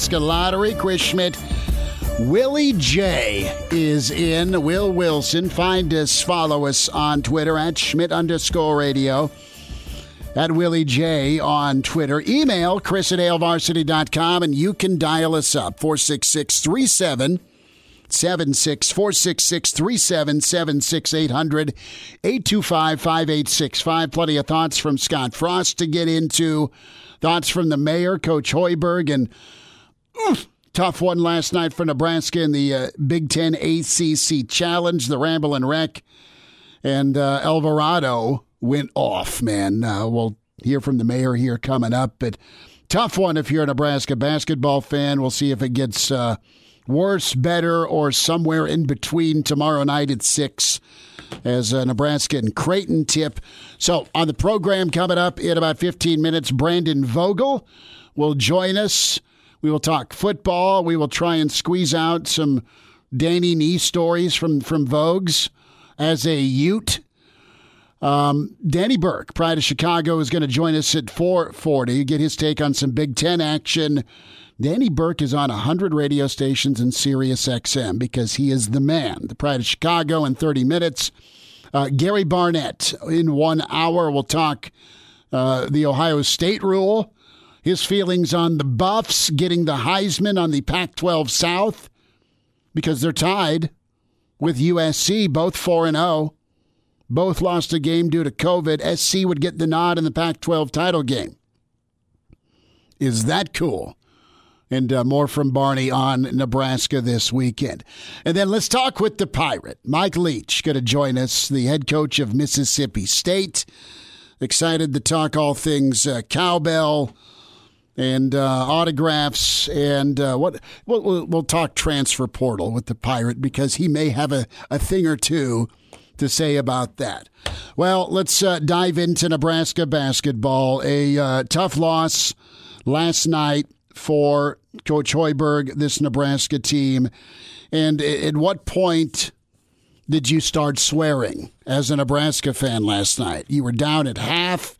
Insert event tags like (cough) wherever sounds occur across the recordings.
Lottery. Chris Schmidt, Willie J is in. Will Wilson, find us, follow us on Twitter at Schmidt underscore radio. At Willie J on Twitter. Email Chris at hailvarsity.com and you can dial us up 466 37 76 466 3776 800 825 5865. Plenty of thoughts from Scott Frost to get into. Thoughts from the mayor, Coach Hoiberg, and oof, tough one last night for Nebraska in the uh, Big Ten ACC Challenge, the Ramblin' Wreck. And uh, Alvarado went off, man. Uh, we'll hear from the mayor here coming up, but tough one if you're a Nebraska basketball fan. We'll see if it gets uh, worse, better, or somewhere in between tomorrow night at 6 as a Nebraska and Creighton tip. So, on the program coming up in about 15 minutes, Brandon Vogel will join us. We will talk football. We will try and squeeze out some Danny Nee stories from, from Vogues as a Ute. Um, Danny Burke, Pride of Chicago, is going to join us at 440, get his take on some Big Ten action Danny Burke is on 100 radio stations in Sirius XM because he is the man. The Pride of Chicago in 30 minutes. Uh, Gary Barnett in one hour. We'll talk uh, the Ohio State rule, his feelings on the Buffs getting the Heisman on the Pac 12 South because they're tied with USC, both 4 and 0. Both lost a game due to COVID. SC would get the nod in the Pac 12 title game. Is that cool? and uh, more from Barney on Nebraska this weekend. And then let's talk with the Pirate. Mike Leach going to join us, the head coach of Mississippi State. Excited to talk all things uh, cowbell and uh, autographs and uh, what we'll, we'll talk transfer portal with the Pirate because he may have a, a thing or two to say about that. Well, let's uh, dive into Nebraska basketball. A uh, tough loss last night for Coach Hoiberg, this Nebraska team? And at what point did you start swearing as a Nebraska fan last night? You were down at half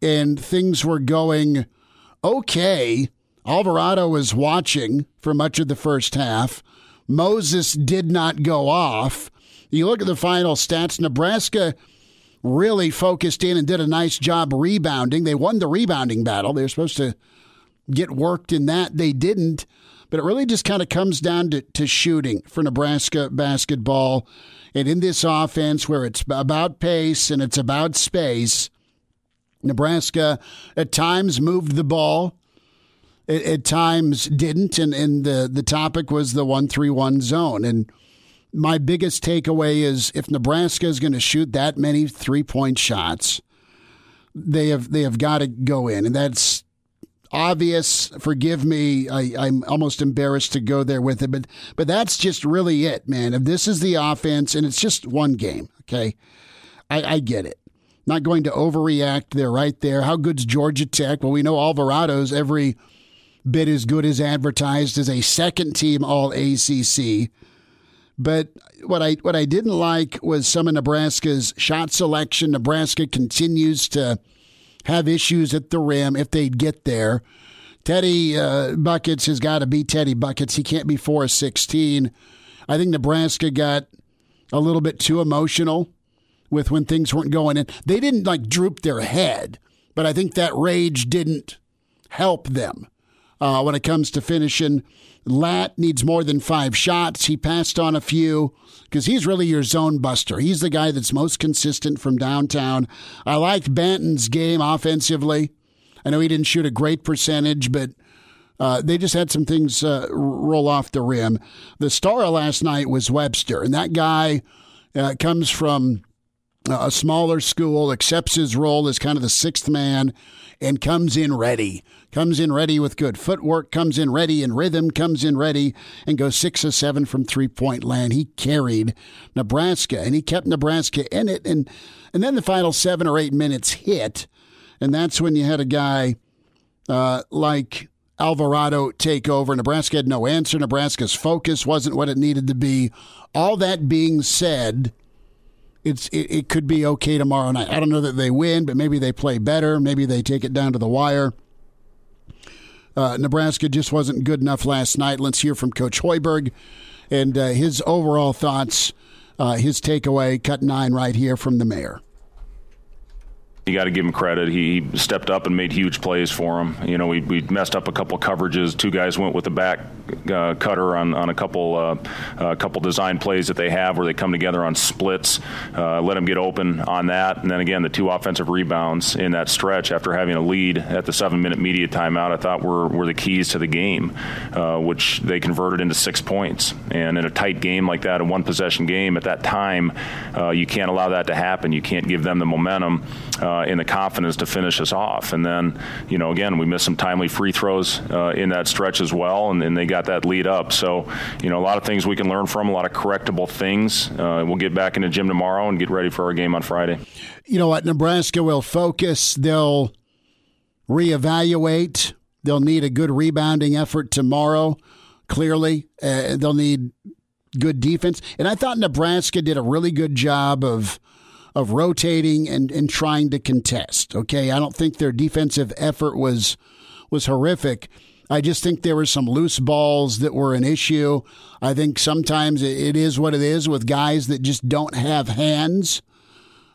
and things were going okay. Alvarado was watching for much of the first half. Moses did not go off. You look at the final stats, Nebraska really focused in and did a nice job rebounding. They won the rebounding battle. They were supposed to get worked in that. They didn't. But it really just kind of comes down to, to shooting for Nebraska basketball. And in this offense where it's about pace and it's about space, Nebraska at times moved the ball. At, at times didn't. And, and the, the topic was the 1 3 1 zone. And my biggest takeaway is if Nebraska is going to shoot that many three point shots, they have they have got to go in. And that's obvious. Forgive me. I, am almost embarrassed to go there with it, but but that's just really it, man. If this is the offense and it's just one game, okay, I, I get it. Not going to overreact. They're right there. How good's Georgia Tech? Well, we know Alvarado's every bit as good as advertised as a second team All ACC. But what I what I didn't like was some of Nebraska's shot selection. Nebraska continues to have issues at the rim if they'd get there. Teddy uh, Buckets has got to be Teddy Buckets. He can't be 4 16. I think Nebraska got a little bit too emotional with when things weren't going in. They didn't like droop their head, but I think that rage didn't help them uh, when it comes to finishing. Lat needs more than five shots. He passed on a few because he's really your zone buster. He's the guy that's most consistent from downtown. I liked Banton's game offensively. I know he didn't shoot a great percentage, but Uh, they just had some things uh, roll off the rim. The star last night was Webster, and that guy uh, comes from a smaller school, accepts his role as kind of the sixth man, and comes in ready. Comes in ready with good footwork, comes in ready in rhythm, comes in ready, and goes six or seven from three point land. He carried Nebraska, and he kept Nebraska in it. And, and then the final seven or eight minutes hit, and that's when you had a guy uh, like Alvarado take over. Nebraska had no answer. Nebraska's focus wasn't what it needed to be. All that being said, it's it, it could be okay tomorrow night. I don't know that they win, but maybe they play better. Maybe they take it down to the wire. Uh, Nebraska just wasn't good enough last night. Let's hear from Coach Hoiberg and uh, his overall thoughts, uh, his takeaway, cut nine right here from the mayor you got to give him credit. He stepped up and made huge plays for him. You know, we, we messed up a couple coverages. Two guys went with the back uh, cutter on, on a couple uh, a couple design plays that they have where they come together on splits. Uh, let him get open on that, and then again the two offensive rebounds in that stretch after having a lead at the seven minute media timeout. I thought were were the keys to the game, uh, which they converted into six points. And in a tight game like that, a one possession game at that time, uh, you can't allow that to happen. You can't give them the momentum uh, in the confidence to finish us off. And then, you know, again, we missed some timely free throws uh, in that stretch as well, and, and, they got that lead up. So, you know, a lot of things we can learn from, a lot of correctable things. Uh, we'll get back in the gym tomorrow and get ready for our game on Friday. You know what? Nebraska will focus. They'll reevaluate. They'll need a good rebounding effort tomorrow. Clearly, uh, they'll need good defense. And I thought Nebraska did a really good job of of rotating and, and trying to contest. Okay, I don't think their defensive effort was was horrific. I just think there were some loose balls that were an issue. I think sometimes it is what it is with guys that just don't have hands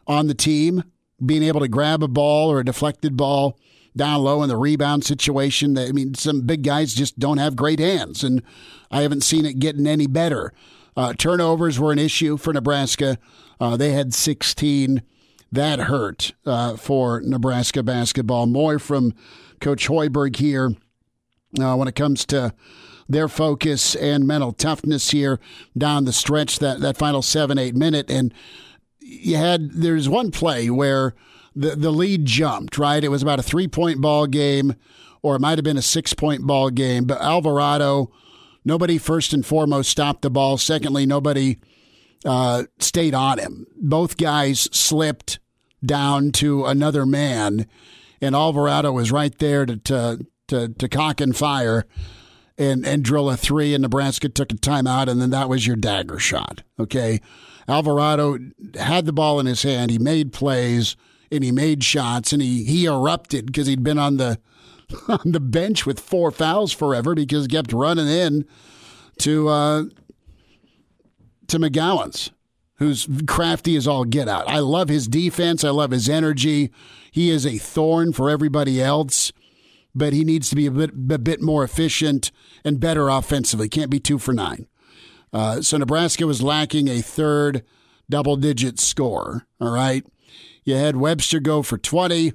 on the team, being able to grab a ball or a deflected ball down low in the rebound situation. I mean, some big guys just don't have great hands, and I haven't seen it getting any better. Uh, turnovers were an issue for Nebraska. Uh, they had 16. That hurt uh, for Nebraska basketball. More from Coach Hoiberg here uh, when it comes to their focus and mental toughness here down the stretch, that, that final seven, eight minute. And you had, there's one play where the, the lead jumped, right? It was about a three point ball game, or it might have been a six point ball game, but Alvarado nobody first and foremost stopped the ball. Secondly, nobody uh, stayed on him. Both guys slipped down to another man, and Alvarado was right there to to to, to cock and fire. And, and drill a three, and Nebraska took a timeout, and then that was your dagger shot. Okay. Alvarado had the ball in his hand. He made plays and he made shots and he, he erupted because he'd been on the (laughs) on the bench with four fouls forever because he kept running in to uh, to McGowens, who's crafty as all get out. I love his defense. I love his energy. He is a thorn for everybody else, but he needs to be a bit a bit more efficient and better offensively. Can't be two for nine. Uh, so Nebraska was lacking a third double digit score. All right. You had Webster go for 20.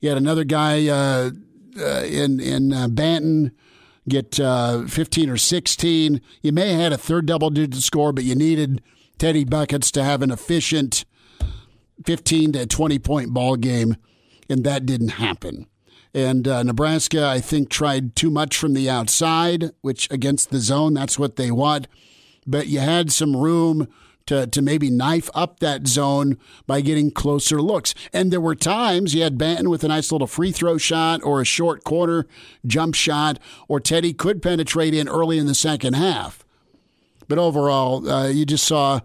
You had another guy, uh, uh, in in uh, Banton get uh, 15 or 16. You may have had a third double digit score, but you needed Teddy Buckets to have an efficient 15 to 20 point ball game, and that didn't happen. And uh, Nebraska, I think, tried too much from the outside, which against the zone, that's what they want. But you had some room to, to maybe knife up that zone by getting closer looks. And there were times you had Banton with a nice little free throw shot or a short corner jump shot, or Teddy could penetrate in early in the second half. But overall, uh, you just saw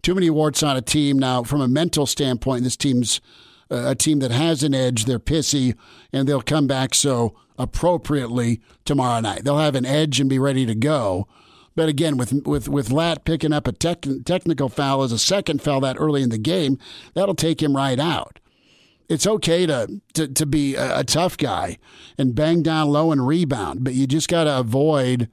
too many warts on a team. Now, from a mental standpoint, this team's uh, a team that has an edge. They're pissy, and they'll come back so appropriately tomorrow night. They'll have an edge and be ready to go. But again, with with with Lat picking up a tech, technical foul as a second foul that early in the game, that'll take him right out. It's okay to to, to be a, a tough guy and bang down low and rebound, but you just got to avoid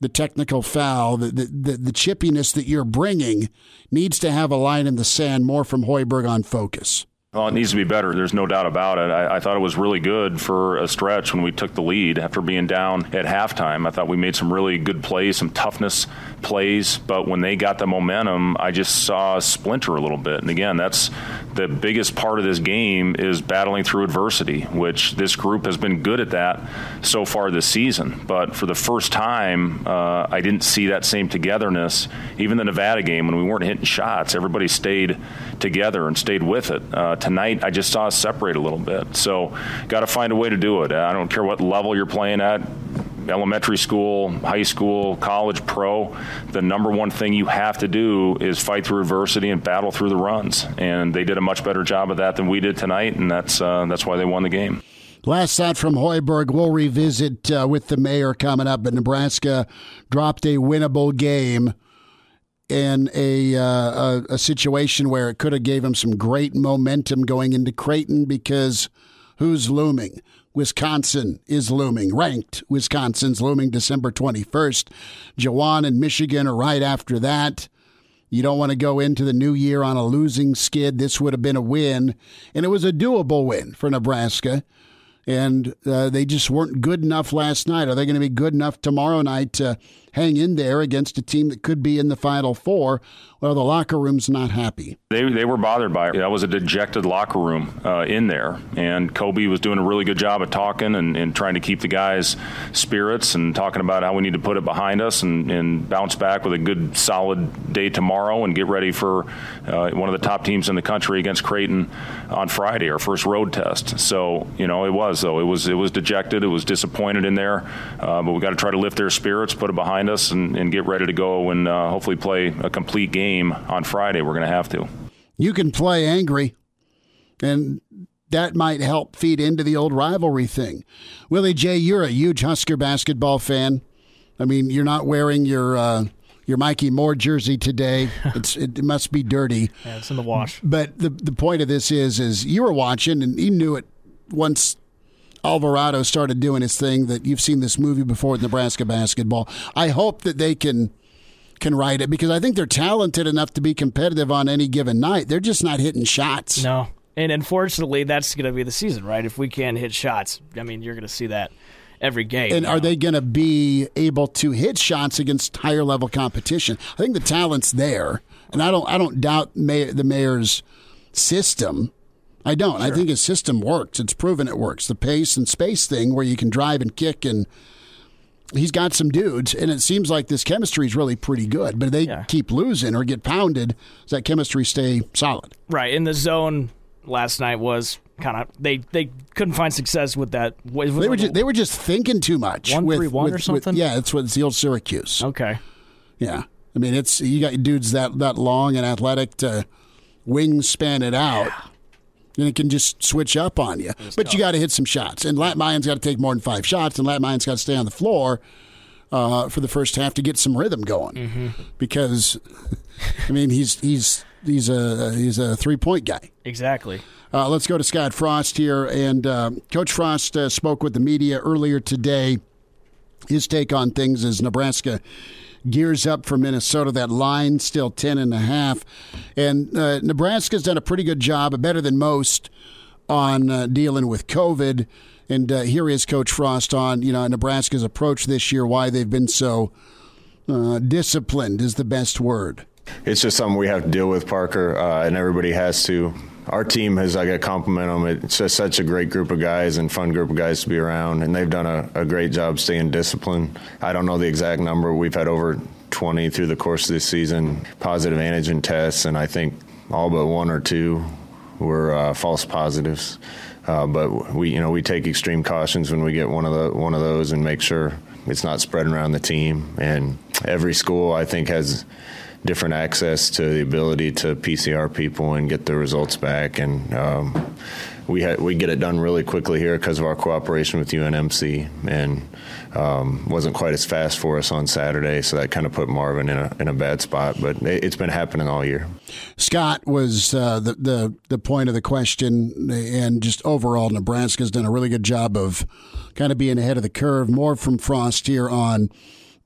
the technical foul, the, the, the, the, chippiness that you're bringing needs to have a line in the sand more from Hoiberg on focus. Well, it needs to be better. There's no doubt about it. I, I, thought it was really good for a stretch when we took the lead after being down at halftime. I thought we made some really good plays, some toughness plays, but when they got the momentum, I just saw a splinter a little bit. And again, that's the biggest part of this game is battling through adversity, which this group has been good at that so far this season. But for the first time, uh, I didn't see that same togetherness. Even the Nevada game when we weren't hitting shots, everybody stayed together and stayed with it. Uh, tonight, I just saw us separate a little bit. So, got to find a way to do it. I don't care what level you're playing at elementary school, high school, college, pro, the number one thing you have to do is fight through adversity and battle through the runs. And they did a much better job of that than we did tonight, and that's uh, that's why they won the game. Last thought from Hoiberg. We'll revisit uh, with the mayor coming up. But Nebraska dropped a winnable game in a, uh, a, a situation where it could have gave him some great momentum going into Creighton because who's looming? Wisconsin is looming. Ranked Wisconsin's looming December 21st. Juwan and Michigan are right after that. You don't want to go into the new year on a losing skid. This would have been a win, and it was a doable win for Nebraska and uh, they just weren't good enough last night. Are they going to be good enough tomorrow night to hang in there against a team that could be in the Final Four? Well, the locker room's not happy. They, they were bothered by it. That was a dejected locker room uh, in there. And Kobe was doing a really good job of talking and, and, trying to keep the guys' spirits and talking about how we need to put it behind us and, and bounce back with a good, solid day tomorrow and get ready for uh, one of the top teams in the country against Creighton on Friday, our first road test. So, you know, it was, though. It was, it was dejected. It was disappointed in there. Uh, but we got to try to lift their spirits, put it behind us, and, and get ready to go and uh, hopefully play a complete game game on Friday. We're going to have to. You can play angry, and that might help feed into the old rivalry thing. Willie J, you're a huge Husker basketball fan. I mean, you're not wearing your uh, your Mikey Moore jersey today. (laughs) It's it, must be dirty. Yeah, it's in the wash. But the the point of this is is you were watching and you knew it once Alvarado started doing his thing that you've seen this movie before with Nebraska basketball. I hope that they can can write it because I think they're talented enough to be competitive on any given night. They're just not hitting shots. No. And unfortunately, that's going to be the season, right? If we can't hit shots, I mean, you're going to see that every game. And are they going to be able to hit shots against higher level competition? I think the talent's there, and I don't I don't doubt May, the mayor's system. I don't. Sure. I think his system works. It's proven it works. The pace and space thing, where you can drive and kick and he's got some dudes, and it seems like this chemistry is really pretty good. But if they yeah. keep losing or get pounded, does that chemistry stay solid? Right. In the zone last night was kind of they they couldn't find success with that. they were just, they were just thinking too much. One with, three one with, or something. With, yeah, that's what it's the old Syracuse. Okay. Yeah, I mean it's you got dudes that that long and athletic to wingspan it out. Yeah and it can just switch up on you. But tough. you got to hit some shots, and Lat Mayen's got to take more than five shots, and Lat Mayen's got to stay on the floor uh, for the first half to get some rhythm going. Mm-hmm. Because, I mean, he's he's he's a he's a three point guy. Exactly. Uh, let's go to Scott Frost here, and uh, Coach Frost uh, spoke with the media earlier today. His take on things is Nebraska gears up for Minnesota. That line still 10 and a half. And uh, Nebraska's done a pretty good job, better than most, on uh, dealing with COVID. And uh, here is Coach Frost on you know Nebraska's approach this year, why they've been so uh, disciplined is the best word. It's just something we have to deal with, Parker, uh, and everybody has to our team has I got to compliment them. It's just such a great group of guys and fun group of guys to be around, and they've done a, a great job staying disciplined. I don't know the exact number. We've had over 20 through the course of this season positive antigen tests, and I think all but one or two were uh, false positives. Uh, but we, you know, we take extreme cautions when we get one of the one of those and make sure it's not spreading around the team. And every school, I think, has different access to the ability to PCR people and get the results back. And um, we ha- we get it done really quickly here because of our cooperation with UNMC, and um, wasn't quite as fast for us on Saturday, so that kind of put Marvin in a in a bad spot. But it, has been happening all year. Scott was uh, the the the point of the question, and just overall, Nebraska's done a really good job of kind of being ahead of the curve. More from Frost here on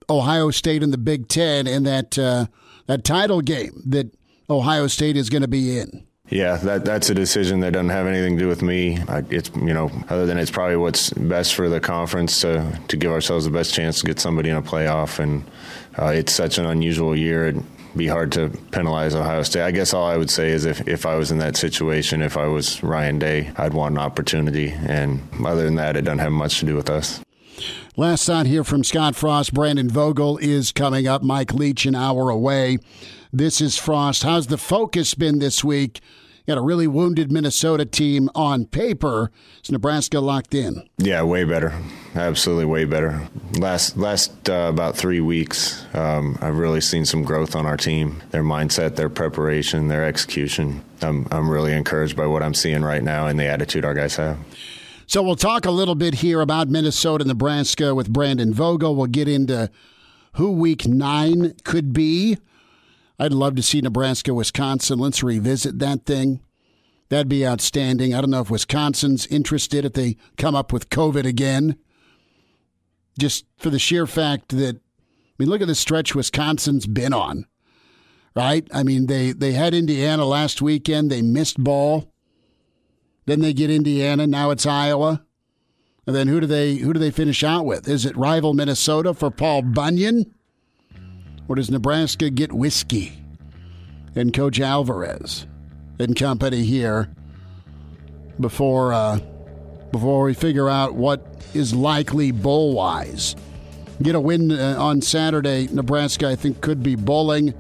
Ohio State and the Big Ten, and that. Uh, that title game that Ohio State is going to be in. Yeah, that that's a decision that doesn't have anything to do with me. I, it's you know, other than it's probably what's best for the conference to to give ourselves the best chance to get somebody in a playoff, and uh, it's such an unusual year. It'd be hard to penalize Ohio State. I guess all I would say is if if I was in that situation, if I was Ryan Day, I'd want an opportunity, and other than that, it doesn't have much to do with us. Last thought here from Scott Frost. Brandon Vogel is coming up. Mike Leach an hour away. This is Frost. How's the focus been this week? You got a really wounded Minnesota team on paper. Is Nebraska locked in? Yeah, way better. Absolutely, way better. Last last uh, about three weeks, um, I've really seen some growth on our team. Their mindset, their preparation, their execution. I'm I'm really encouraged by what I'm seeing right now and the attitude our guys have. So we'll talk a little bit here about Minnesota, Nebraska with Brandon Vogel. We'll get into who Week Nine could be. I'd love to see Nebraska, Wisconsin. Let's revisit that thing. That'd be outstanding. I don't know if Wisconsin's interested if they come up with COVID again. Just for the sheer fact that, I mean, look at the stretch Wisconsin's been on, right? I mean, they, they had Indiana last weekend. They missed ball. Then they get Indiana. Now it's Iowa. And then who do they who do they finish out with? Is it rival Minnesota for Paul Bunyan? Or does Nebraska get whiskey and Coach Alvarez and company here before uh, before we figure out what is likely bowl wise? Get a win uh, on Saturday. Nebraska, I think, could be bowling,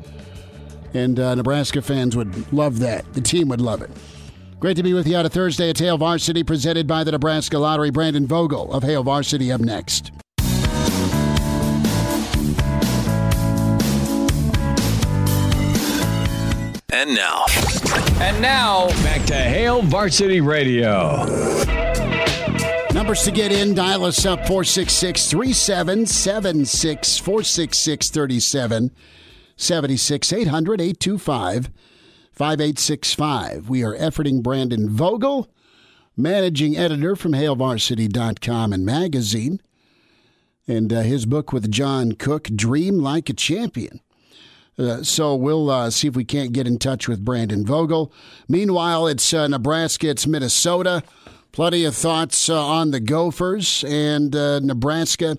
and uh, Nebraska fans would love that. The team would love it. Great to be with you on a Thursday at Hail Varsity, presented by the Nebraska Lottery. Brandon Vogel of Hail Varsity up next. And now. And now, back to Hail Varsity Radio. Numbers to get in, dial us up 466 3776 466 3776 800 825 5865. We are efforting Brandon Vogel, managing editor from HailVarsity.com and magazine, and uh, his book with John Cook, Dream Like a Champion. Uh, so we'll uh, see if we can't get in touch with Brandon Vogel. Meanwhile, it's uh, Nebraska, it's Minnesota. Plenty of thoughts uh, on the Gophers and uh, Nebraska.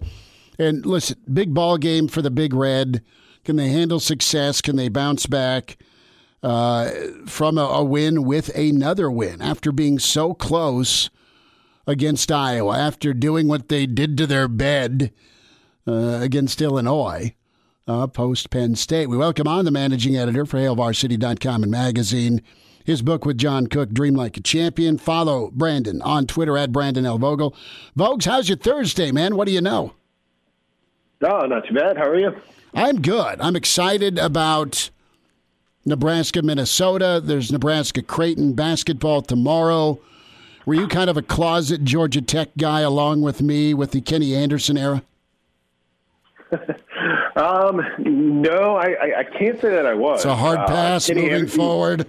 And listen, big ball game for the Big Red. Can they handle success? Can they bounce back from a, a win with another win after being so close against Iowa, after doing what they did to their bed against Illinois? uh, post Penn State. We welcome on the managing editor for HailVarsity.com and magazine. His book with John Cook, Dream Like a Champion. Follow Brandon on Twitter at Brandon L. Vogel. Vogues, how's your Thursday, man? What do you know? Oh, not too bad. How are you? I'm good. I'm excited about Nebraska, Minnesota. There's Nebraska Creighton basketball tomorrow. Were you kind of a closet Georgia Tech guy along with me with the Kenny Anderson era? (laughs) Um, no, I, I, I, can't say that I was. It's a hard uh, pass uh, moving Anderson, forward.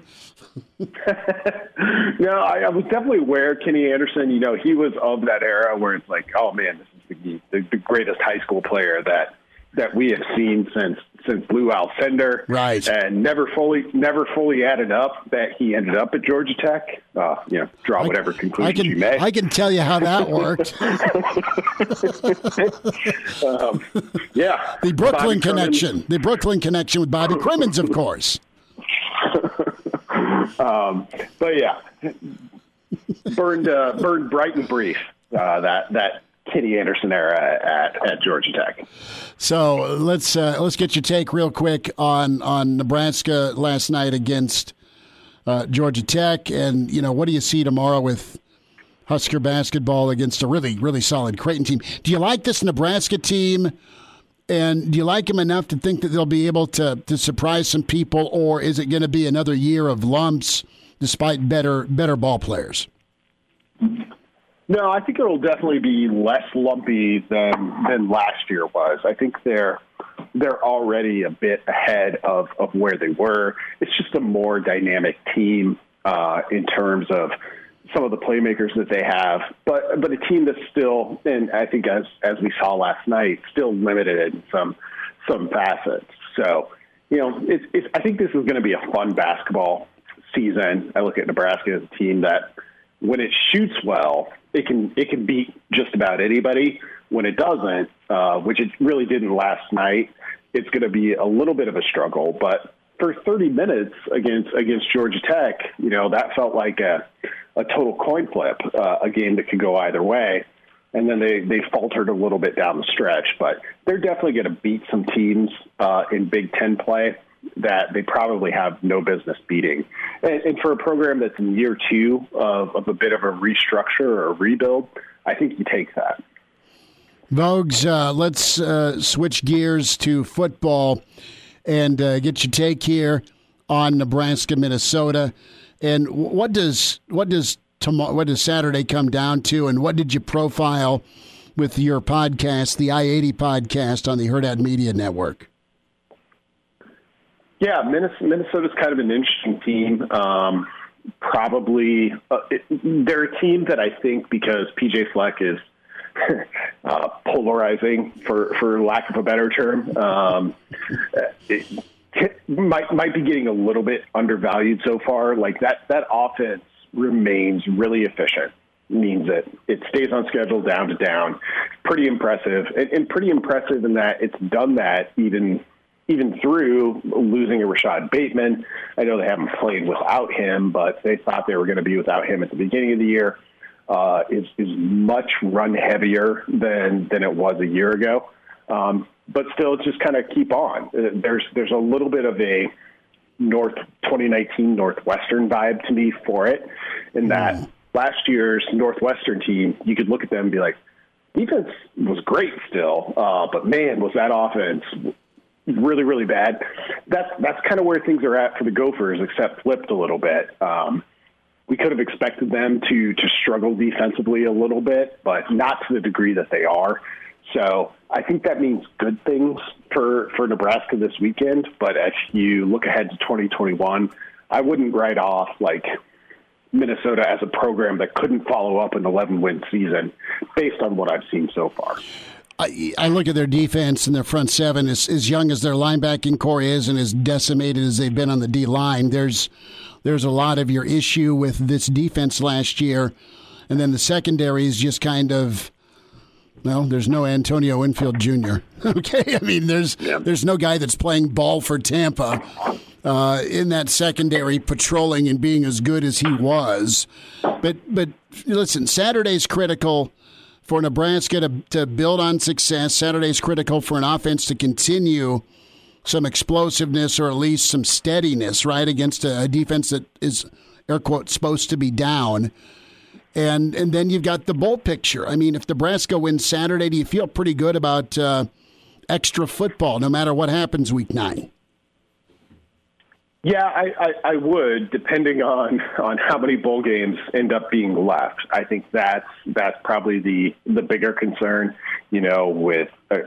(laughs) no, I, I, was definitely aware Kenny Anderson. You know, he was of that era where it's like, oh man, this is the, the, the greatest high school player that that we have seen since since Lou Alcindor, right? And never fully never fully added up that he ended up at Georgia Tech. Uh, you know, draw I, whatever conclusion I can, you may. I can tell you how that worked. (laughs) um, yeah, the Brooklyn Bobby connection, Cremins. the Brooklyn connection with Bobby Cremins, of course. (laughs) um, but yeah, burned uh, burned bright and brief. Uh, that that Kenny Anderson era at, at Georgia Tech. So let's uh, let's get your take real quick on on Nebraska last night against uh, Georgia Tech, and you know what do you see tomorrow with Husker basketball against a really really solid Creighton team? Do you like this Nebraska team? And do you like them enough to think that they'll be able to, to surprise some people, or is it going to be another year of lumps despite better better ball players? No, I think it'll definitely be less lumpy than than last year was. I think they're they're already a bit ahead of of where they were. It's just a more dynamic team uh, in terms of some of the playmakers that they have, but but a team that's still, and I think as as we saw last night, still limited in some some facets. So you know, it's, it's I think this is going to be a fun basketball season, I look at Nebraska as a team that, when it shoots well, it can it can beat just about anybody. When it doesn't, uh, which it really didn't last night, it's going to be a little bit of a struggle. But for 30 minutes against against Georgia Tech, you know that felt like a a total coin flip, uh, a game that could go either way. And then they they faltered a little bit down the stretch, but they're definitely going to beat some teams uh, in Big Ten play that they probably have no business beating. And, and for a program that's in year two of, of a bit of a restructure or a rebuild, I think you take that. Vogues, uh, let's uh, switch gears to football and uh, get your take here on Nebraska, Minnesota, and what does what does tomorrow, what does Saturday come down to, and what did you profile with your podcast, the I eighty podcast on the Hurrdat Media Network? Yeah, Minnesota's kind of an interesting team. Um, probably uh, it, they're a team that I think because PJ Fleck is (laughs) uh, polarizing, for for lack of a better term. Um, it, might might be getting a little bit undervalued so far. Like that that offense remains really efficient. Means that it stays on schedule down to down. Pretty impressive, and, and pretty impressive in that it's done that even even through losing a Rashod Bateman. I know they haven't played without him, but they thought they were going to be without him at the beginning of the year uh, is is much run heavier than than it was a year ago. Um, but still, just kind of keep on. Uh, there's there's a little bit of a North 2019 Northwestern vibe to me for it, in that mm. last year's Northwestern team, you could look at them and be like, defense was great still, uh, but man, was that offense really really bad. That's that's kind of where things are at for the Gophers, except flipped a little bit. Um, we could have expected them to to struggle defensively a little bit, but not to the degree that they are. So I think that means good things for for Nebraska this weekend. But if you look ahead to 2021, I wouldn't write off like Minnesota as a program that couldn't follow up an 11 win season based on what I've seen so far. I, I, look at their defense and their front seven as, as young as their linebacking corps is and as decimated as they've been on the D line. There's there's a lot of your issue with this defense last year, and then the secondary is just kind of. Well, there's no Antonio Winfield Jr. (laughs) Okay, I mean, there's yeah. there's no guy that's playing ball for Tampa uh, in that secondary, patrolling and being as good as he was. But but listen, Saturday's critical for Nebraska to, to build on success. Saturday's critical for an offense to continue some explosiveness or at least some steadiness, right, against a, a defense that is air quote supposed to be down. And and then you've got the bowl picture. I mean, if Nebraska wins Saturday, do you feel pretty good about uh, extra football, no matter what happens week nine? Yeah, I, I, I, would, depending on, on how many bowl games end up being left. I think that's that's probably the the bigger concern. You know, with uh,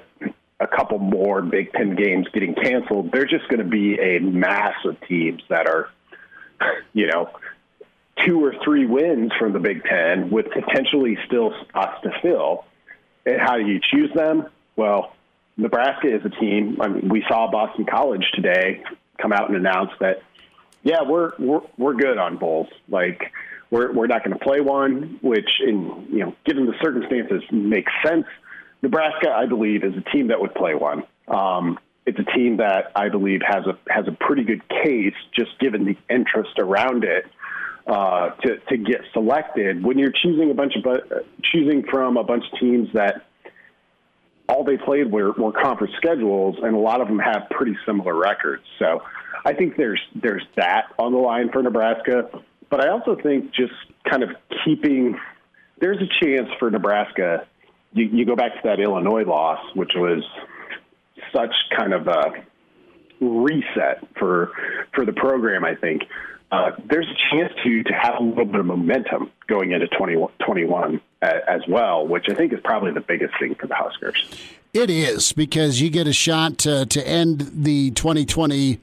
a couple more Big Ten games getting canceled, there's just going to be a mass of teams that are, you know, two or three wins from the Big Ten with potentially still spots to fill. And how do you choose them? Well, Nebraska is a team. I mean, we saw Boston College today come out and announce that, yeah, we're we're we're good on bowls. Like we're we're not going to play one, which in you know, given the circumstances, makes sense Nebraska, I believe, is a team that would play one. Um, it's a team that I believe has a has a pretty good case, just given the interest around it, uh, to to get selected. When you're choosing a bunch of uh, choosing from a bunch of teams that all they played were, were conference schedules, and a lot of them have pretty similar records. So I think there's there's that on the line for Nebraska. But I also think just kind of keeping there's a chance for Nebraska you, you go back to that Illinois loss, which was such kind of a reset for for the program. I think uh, there's a chance to to have a little bit of momentum going into 2021 as well, which I think is probably the biggest thing for the Huskers. It is because you get a shot to, to end the 2020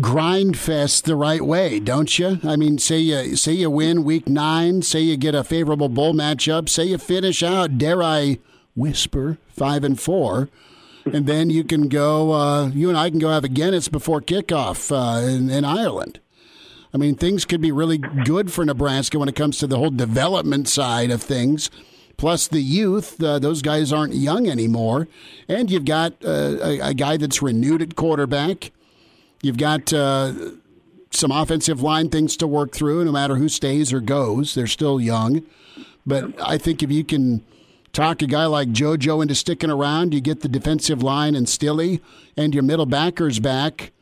grind fest the right way, don't you? I mean, say you say you win week nine, say you get a favorable bowl matchup, say you finish out, dare I whisper, five and four, and then you can go. Uh, you and I can go have a Guinness before kickoff uh, in, in, Ireland. I mean, things could be really good for Nebraska when it comes to the whole development side of things. Plus the youth, uh, those guys aren't young anymore, and you've got uh, a, a, guy that's renewed at quarterback. You've got uh, some offensive line things to work through. No matter who stays or goes, they're still young. But I think if you can talk a guy like JoJo into sticking around, you get the defensive line and Stille and your middle backers back,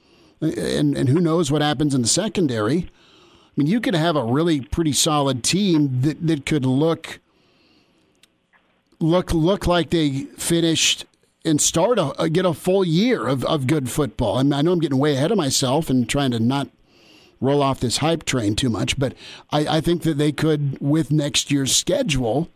and and who knows what happens in the secondary. I mean, you could have a really pretty solid team that, that could look look look like they finished and start a, get a full year of, of good football. I, know I'm getting way ahead of myself and trying to not roll off this hype train too much, but I, I think that they could, with next year's schedule,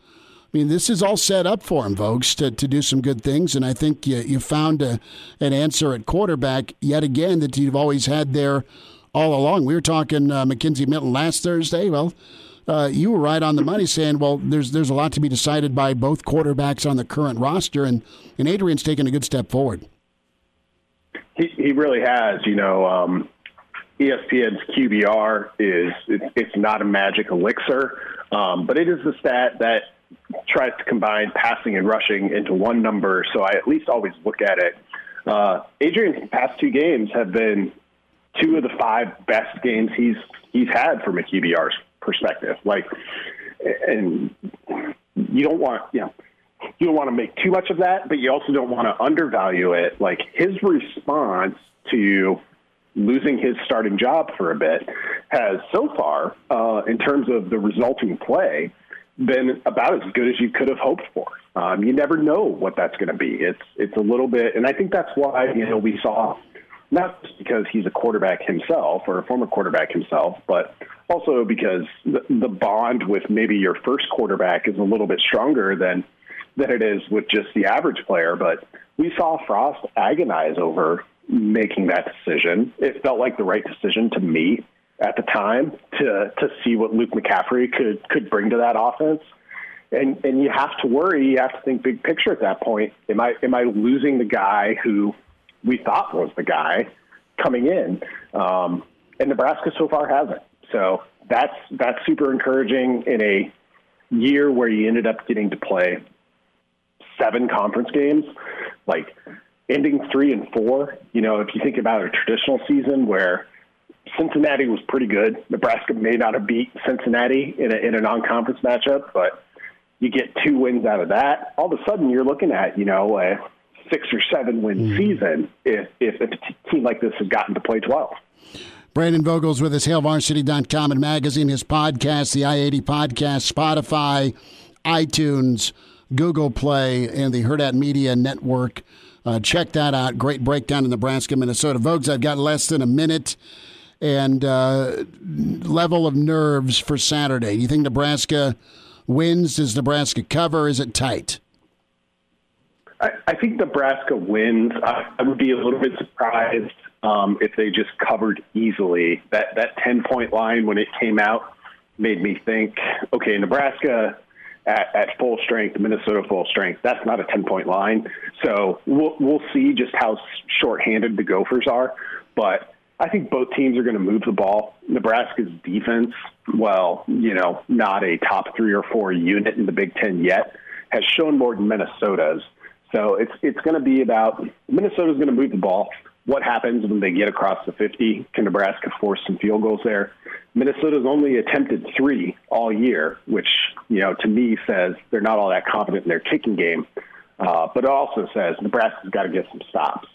I mean, this is all set up for him, folks, to, to do some good things. And I think you, you found a, an answer at quarterback yet again that you've always had there all along. We were talking uh, McKenzie last Thursday. Well, uh, you were right on the money saying, well, there's there's a lot to be decided by both quarterbacks on the current roster, and, and Adrian's taken a good step forward. He, he really has. You know, um, ESPN's QBR is it's, it's not a magic elixir, um, but it is a stat that tries to combine passing and rushing into one number. So I at least always look at it. Uh, Adrian's past two games have been two of the five best games he's he's had from a QBR's perspective. Like, and you don't want, you know, you don't want to make too much of that, but you also don't want to undervalue it. Like his response to losing his starting job for a bit has so far, uh, in terms of the resulting play, been about as good as you could have hoped for. Um, you never know what that's going to be. It's it's a little bit, and I think that's why you know we saw not just because he's a quarterback himself or a former quarterback himself, but also because the, the bond with maybe your first quarterback is a little bit stronger than than it is with just the average player. But we saw Frost agonize over making that decision. It felt like the right decision to me at the time to to see what Luke McCaffrey could could bring to that offense. And and you have to worry, you have to think big picture at that point. Am I am I losing the guy who we thought was the guy coming in? Um, and Nebraska so far hasn't. So that's that's super encouraging in a year where you ended up getting to play seven conference games, like ending three and four. You know, if you think about a traditional season where Cincinnati was pretty good, Nebraska may not have beat Cincinnati in a, in a non-conference matchup, but you get two wins out of that. All of a sudden, you're looking at you know a six or seven win mm. season if if a team like this has gotten to play twelve. Brandon Vogel's with us, HailVarsity.com and magazine, his podcast, the I-80 podcast, Spotify, iTunes, Google Play, and the Hurrdat Media Network. Uh, check that out. Great breakdown in Nebraska, Minnesota. Vogues, I've got less than a minute and uh, level of nerves for Saturday. Do you think Nebraska wins? Does Nebraska cover? Is it tight? I, I think Nebraska wins. I, I would be a little bit surprised um, if they just covered easily. That that ten point line when it came out made me think, okay, Nebraska at, at full strength, Minnesota full strength. That's not a ten point line. So we'll we'll see just how shorthanded the Gophers are, but. I think both teams are going to move the ball. Nebraska's defense, well, you know, not a top three or four unit in the Big Ten yet, has shown more than Minnesota's. So it's it's going to be about Minnesota's going to move the ball what happens when they get across the 50? Can Nebraska force some field goals there? Minnesota's only attempted three all year, which, you know, to me says they're not all that confident in their kicking game. Uh, but it also says Nebraska's got to get some stops.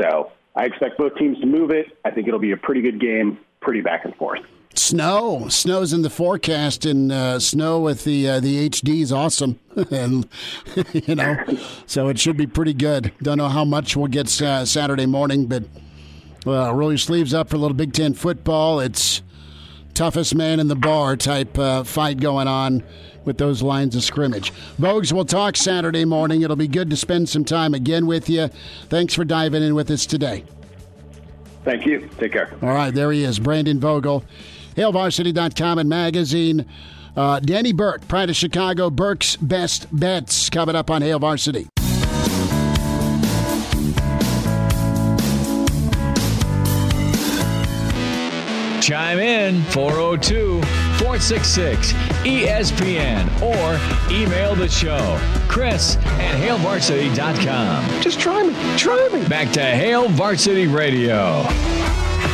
So I expect both teams to move it. I think it'll be a pretty good game, pretty back and forth. Snow, snow's in the forecast, and uh, snow with the uh, the HD is awesome, (laughs) and (laughs) you know, so it should be pretty good. Don't know how much we'll get uh, Saturday morning, but roll your sleeves up for a little Big Ten football. It's toughest man in the bar type uh, fight going on with those lines of scrimmage. Vogues, we'll talk Saturday morning. It'll be good to spend some time again with you. Thanks for diving in with us today. Thank you. Take care. All right, there he is, Brandon Vogel. HailVarsity.com and magazine. Uh, Danny Burke, Pride of Chicago, Burke's Best Bets, coming up on Hail Varsity. Chime in 402 466 ESPN or email the show. Chris at HailVarsity.com. Just try me. Try me. Back to Hail Varsity Radio.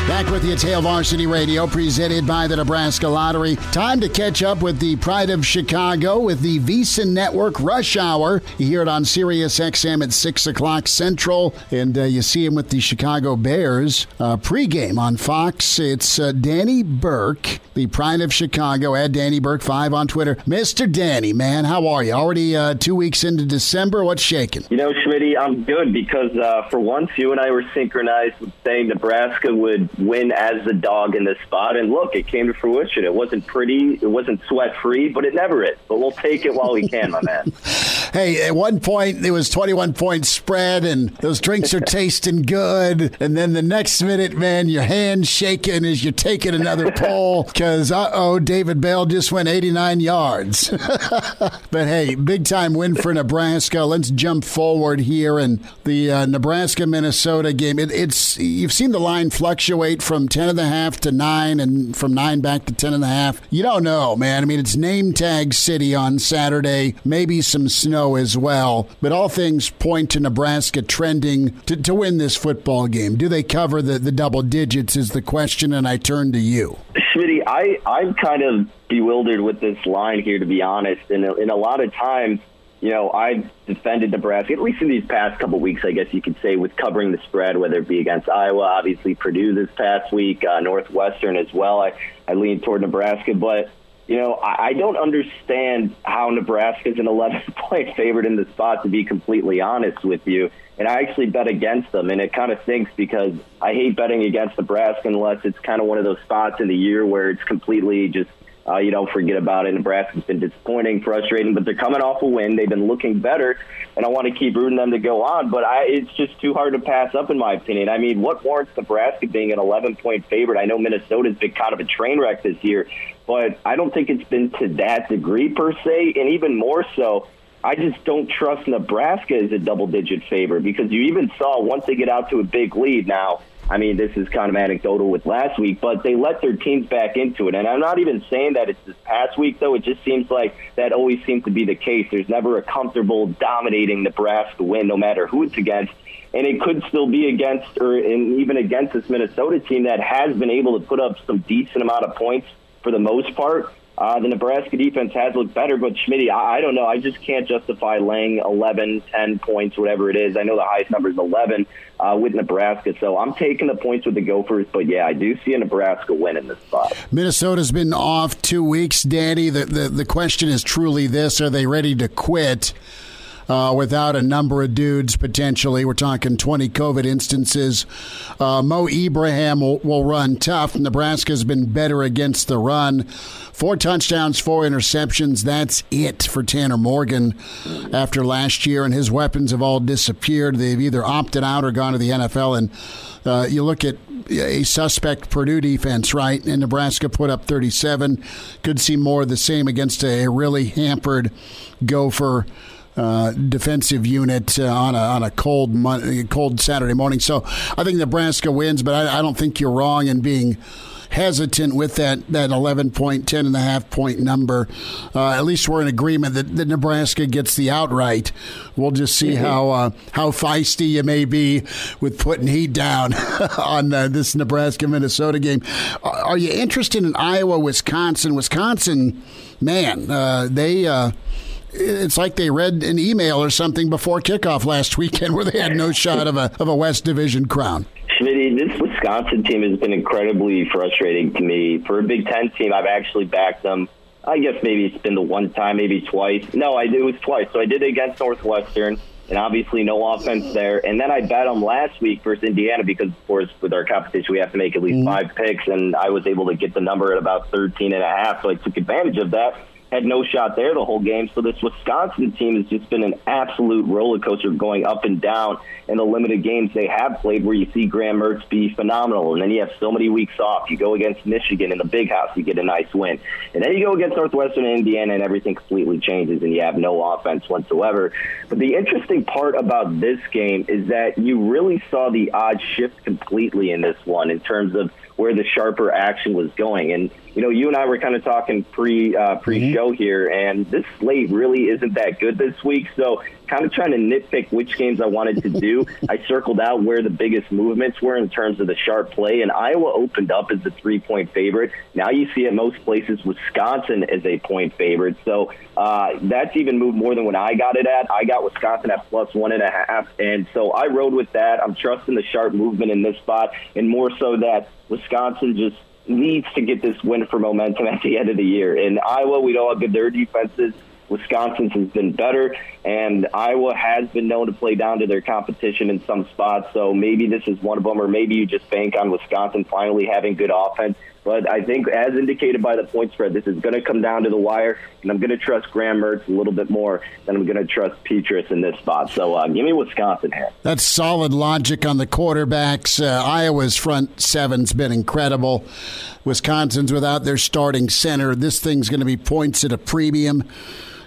Back with you at Hail Varsity Radio, presented by the Nebraska Lottery. Time to catch up with the Pride of Chicago with the VSiN Network Rush Hour. You hear it on Sirius XM at 6 o'clock Central, and uh, you see him with the Chicago Bears. Uh, pregame on Fox, it's uh, Danny Burke, the Pride of Chicago, at Danny Burke5 on Twitter. Mr. Danny, man, how are you? Already uh, two weeks into December. What's shaking? You know, Schmitty, I'm good because uh, for once, you and I were synchronized with saying Nebraska would win as the dog in this spot. And look, it came to fruition. It wasn't pretty, it wasn't sweat free, but it never is. But we'll take it while we can, my man. (laughs) hey, at one point it was 21 point spread, and those drinks are (laughs) tasting good. And then the next minute, man, your hand's shaking as you're taking another (laughs) pull because, uh oh, David Bell just went 89 yards. (laughs) but hey, big time win for Nebraska. Let's jump forward here and the uh, Nebraska Minnesota game. It, it's you've seen the line fluctuate from 10 and a half to 9 and from 9 back to 10 and a half. You don't know, man. I mean, it's name tag city on Saturday, maybe some snow as well, but all things point to Nebraska trending to, to win this football game. Do they cover the, the double digits is the question, and I turn to you. Schmitty, I, I'm kind of bewildered with this line here, to be honest. And, and a lot of times, you know, I've defended Nebraska, at least in these past couple weeks, I guess you could say, with covering the spread, whether it be against Iowa, obviously Purdue this past week, uh, Northwestern as well. I, I lean toward Nebraska, but, you know, I, I don't understand how Nebraska is an (laughs) 11 point favorite in the spot, to be completely honest with you. And I actually bet against them, and it kind of stinks because I hate betting against Nebraska unless it's kind of one of those spots in the year where it's completely just uh, you don't forget about it. Nebraska's been disappointing, frustrating, but they're coming off a win. They've been looking better, and I want to keep rooting them to go on. But I, it's just too hard to pass up, in my opinion. I mean, what warrants Nebraska being an 11 point favorite? I know Minnesota's been kind of a train wreck this year, but I don't think it's been to that degree per se, and even more so. I just don't trust Nebraska as a double digit favorite because you even saw once they get out to a big lead now, I mean, this is kind of anecdotal with last week, but they let their teams back into it. And I'm not even saying that it's this past week, though. It just seems like that always seems to be the case. There's never a comfortable, dominating Nebraska win, no matter who it's against. And it could still be against, or even against this Minnesota team that has been able to put up some decent amount of points for the most part. Uh, the Nebraska defense has looked better, but Schmidt, I, I don't know. I just can't justify laying 11, 10 points, whatever it is. I know the highest number is 11 uh, with Nebraska, so I'm taking the points with the Gophers. But yeah, I do see a Nebraska win in this spot. Minnesota's been off two weeks, Danny. The, the, the question is truly this are they ready to quit? Uh, without a number of dudes potentially. We're talking 20 COVID instances. Uh, Mo Ibrahim will, will run tough. Nebraska's been better against the run. Four touchdowns, four interceptions. That's it for Tanner Morgan after last year, and his weapons have all disappeared. They've either opted out or gone to the NFL. And uh, you look at a suspect Purdue defense, right? And Nebraska put up 37. Could see more of the same against a really hampered Gopher uh, defensive unit uh, on a on a cold mon- cold Saturday morning. So I think Nebraska wins, but I, I don't think you're wrong in being hesitant with that, that 11 point, 10 and a half point number. Uh, at least we're in agreement that, that Nebraska gets the outright. We'll just see mm-hmm. how uh, how feisty you may be with putting heat down (laughs) on uh, this Nebraska Minnesota game. Are you interested in Iowa, Wisconsin? Wisconsin, man, uh, they uh, it's like they read an email or something before kickoff last weekend where they had no shot of a of a West Division crown. Schmitty, this Wisconsin team has been incredibly frustrating to me. For a Big Ten team, I've actually backed them. I guess maybe it's been the one time, maybe twice. No, I did, it was twice. So I did it against Northwestern, and obviously no offense there. And then I bet them last week versus Indiana because, of course, with our competition, we have to make at least mm-hmm. five picks, and I was able to get the number at about 13 and a half. So I took advantage of that had no shot there the whole game. So this Wisconsin team has just been an absolute roller coaster going up and down in the limited games they have played where you see Graham Mertz be phenomenal. And then you have so many weeks off. You go against Michigan in the big house, you get a nice win. And then you go against Northwestern and Indiana and everything completely changes and you have no offense whatsoever. But the interesting part about this game is that you really saw the odds shift completely in this one in terms of where the sharper action was going. And you know, you and I were kind of talking pre uh, pre show mm-hmm. here, and this slate really isn't that good this week. So kind of trying to nitpick which games I wanted to do. (laughs) I circled out where the biggest movements were in terms of the sharp play, and Iowa opened up as a three point favorite. Now you see at most places Wisconsin as a point favorite. So uh, that's even moved more than what I got it at. I got Wisconsin at plus one and a half, and so I rode with that. I'm trusting the sharp movement in this spot, and more so that Wisconsin just needs to get this win for momentum (laughs) at the end of the year. In Iowa, we know how good their defense is. Wisconsin's has been better, and Iowa has been known to play down to their competition in some spots. So maybe this is one of them, or maybe you just bank on Wisconsin finally having good offense. But I think, as indicated by the point spread, this is going to come down to the wire, and I'm going to trust Graham Mertz a little bit more than I'm going to trust Petras in this spot. So uh, give me Wisconsin here. That's solid logic on the quarterbacks. Uh, Iowa's front seven's been incredible. Wisconsin's without their starting center. This thing's going to be points at a premium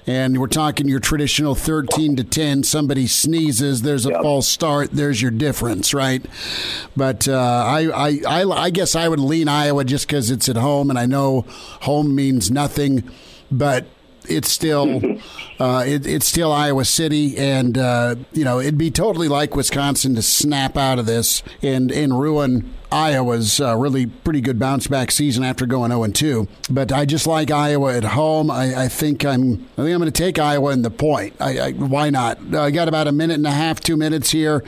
and we're talking your traditional 13 to 10 somebody sneezes there's a yep. false start there's your difference right? But uh, I, I, I, I guess i would lean iowa just because it's at home and i know home means nothing but it's still uh, it, it's still Iowa City, and uh, you know it'd be totally like Wisconsin to snap out of this and and ruin Iowa's uh, really pretty good bounce back season after going 0 2. But I just like Iowa at home. I, I think I'm I think I'm going to take Iowa in the point. I, I, why not? I got about a minute and a half, two minutes here.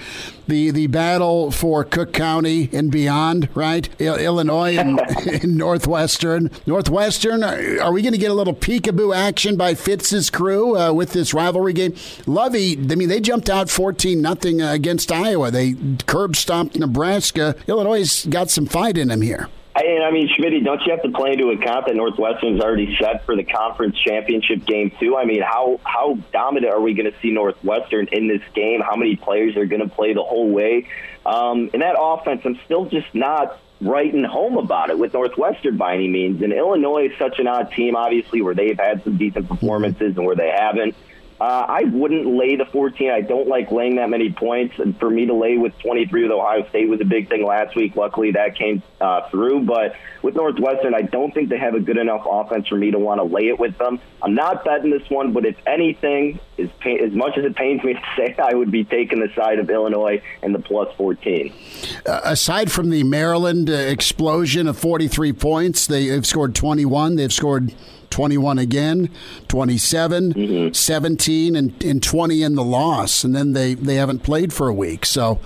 The the battle for Cook County and beyond, right? Illinois and, (laughs) and Northwestern. Northwestern. Are, are we going to get a little peekaboo action by Fitz's crew uh, with this rivalry game? Lovie. I mean, they jumped out 14 nothing against Iowa. They curb stomped Nebraska. Illinois got some fight in him here. I, I mean, Schmidt, don't you have to play into account that Northwestern's already set for the conference championship game too? I mean, how how dominant are we going to see Northwestern in this game? How many players are going to play the whole way? Um, and that offense, I'm still just not writing home about it with Northwestern by any means. And Illinois is such an odd team, obviously, where they've had some decent performances and where they haven't. Uh, I wouldn't lay the 14. I don't like laying that many points. And for me to lay with 23 with Ohio State was a big thing last week. Luckily, that came uh, through. But with Northwestern, I don't think they have a good enough offense for me to want to lay it with them. I'm not betting this one, but if anything, as, as much as it pains me (laughs) to say, I would be taking the side of Illinois and the plus 14. Uh, aside from the Maryland uh, explosion of 43 points, they've scored 21. They've scored 21 again, 27, mm-hmm. 17, and, and 20 in the loss. And then they, they haven't played for a week. So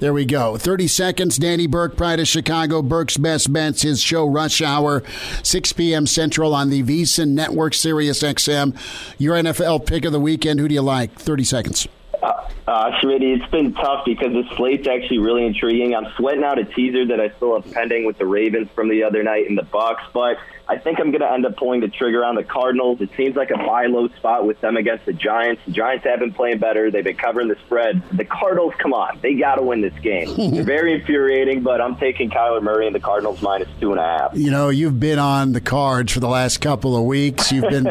there we go. 30 seconds. Danny Burke, Pride of Chicago. Burke's Best Bets, his show Rush Hour, 6 p.m. Central on the VSiN Network, Sirius XM. Your NFL pick of the weekend. Who do you like? 30 seconds. Uh, uh, Schmitty, it's been tough because the slate's actually really intriguing. I'm sweating out a teaser that I still have pending with the Ravens from the other night in the Bucks, but I think I'm going to end up pulling the trigger on the Cardinals. It seems like a buy low spot with them against the Giants. The Giants have been playing better. They've been covering the spread. The Cardinals, come on, they got to win this game. (laughs) They're very infuriating, but I'm taking Kyler Murray and the Cardinals minus two and a half. You know, you've been on the cards for the last couple of weeks. You've been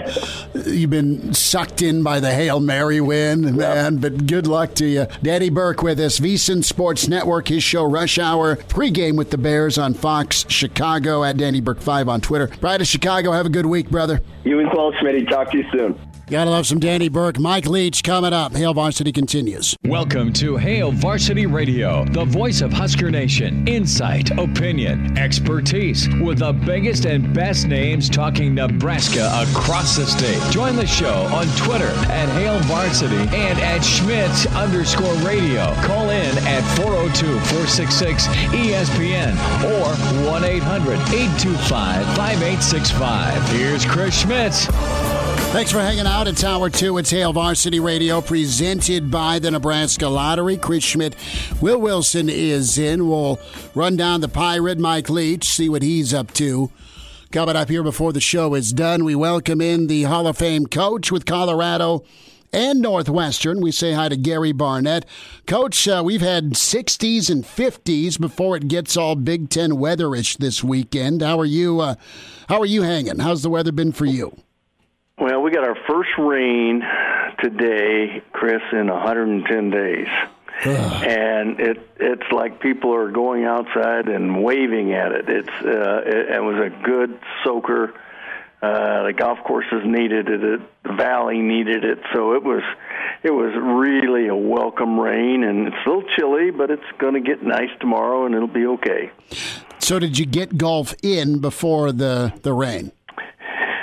(laughs) you've been sucked in by the Hail Mary win, man. But good luck to you, Danny Burke with us, VSiN Sports Network. His show Rush Hour pregame with the Bears on Fox Chicago at Danny Burke five on Twitter. Pride of Chicago. Have a good week, brother. You as well, Smitty. Talk to you soon. Gotta love some Danny Burke. Mike Leach coming up. Hail Varsity continues. Welcome to Hail Varsity Radio, the voice of Husker Nation. Insight, opinion, expertise, with the biggest and best names talking Nebraska across the state. Join the show on Twitter at Hail Varsity and at Schmitz underscore radio. Call in at 402-466-ESPN or 1-800-825-5865. Here's Chris Schmitz. Thanks for hanging out at Tower 2 at Hail Varsity Radio, presented by the Nebraska Lottery. Chris Schmitz, Will Wilson is in. We'll run down the Pirate, Mike Leach, see what he's up to. Coming up here before the show is done, we welcome in the Hall of Fame coach with Colorado and Northwestern. We say hi to Gary Barnett. Coach, uh, we've had 60s and 50s before it gets all Big Ten weatherish this weekend. How are you? Uh, how are you hanging? How's the weather been for you? Well, we got our first rain today, Chris, in 110 days. and it it's like people are going outside and waving at it. It's uh, it, it was a good soaker. Uh, the golf courses needed it. The valley needed it. So it was, it was really a welcome rain, and it's a little chilly, but it's going to get nice tomorrow, and it'll be okay. So did you get golf in before the the rain?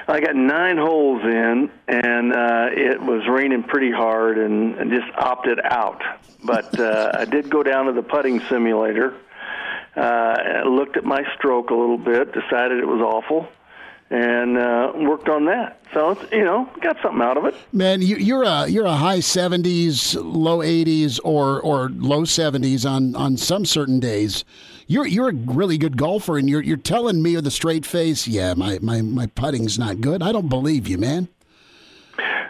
I got nine holes in, and uh, it was raining pretty hard, and, and just opted out. But uh, (laughs) I did go down to the putting simulator, uh, looked at my stroke a little bit, decided it was awful, and uh, worked on that. So it's, you know, got something out of it. Man, you, you're a you're a high seventies, low eighties, or or low seventies on on some certain days. You're you're a really good golfer, and you're you're telling me with a straight face, yeah, my my my putting's not good. I don't believe you, man.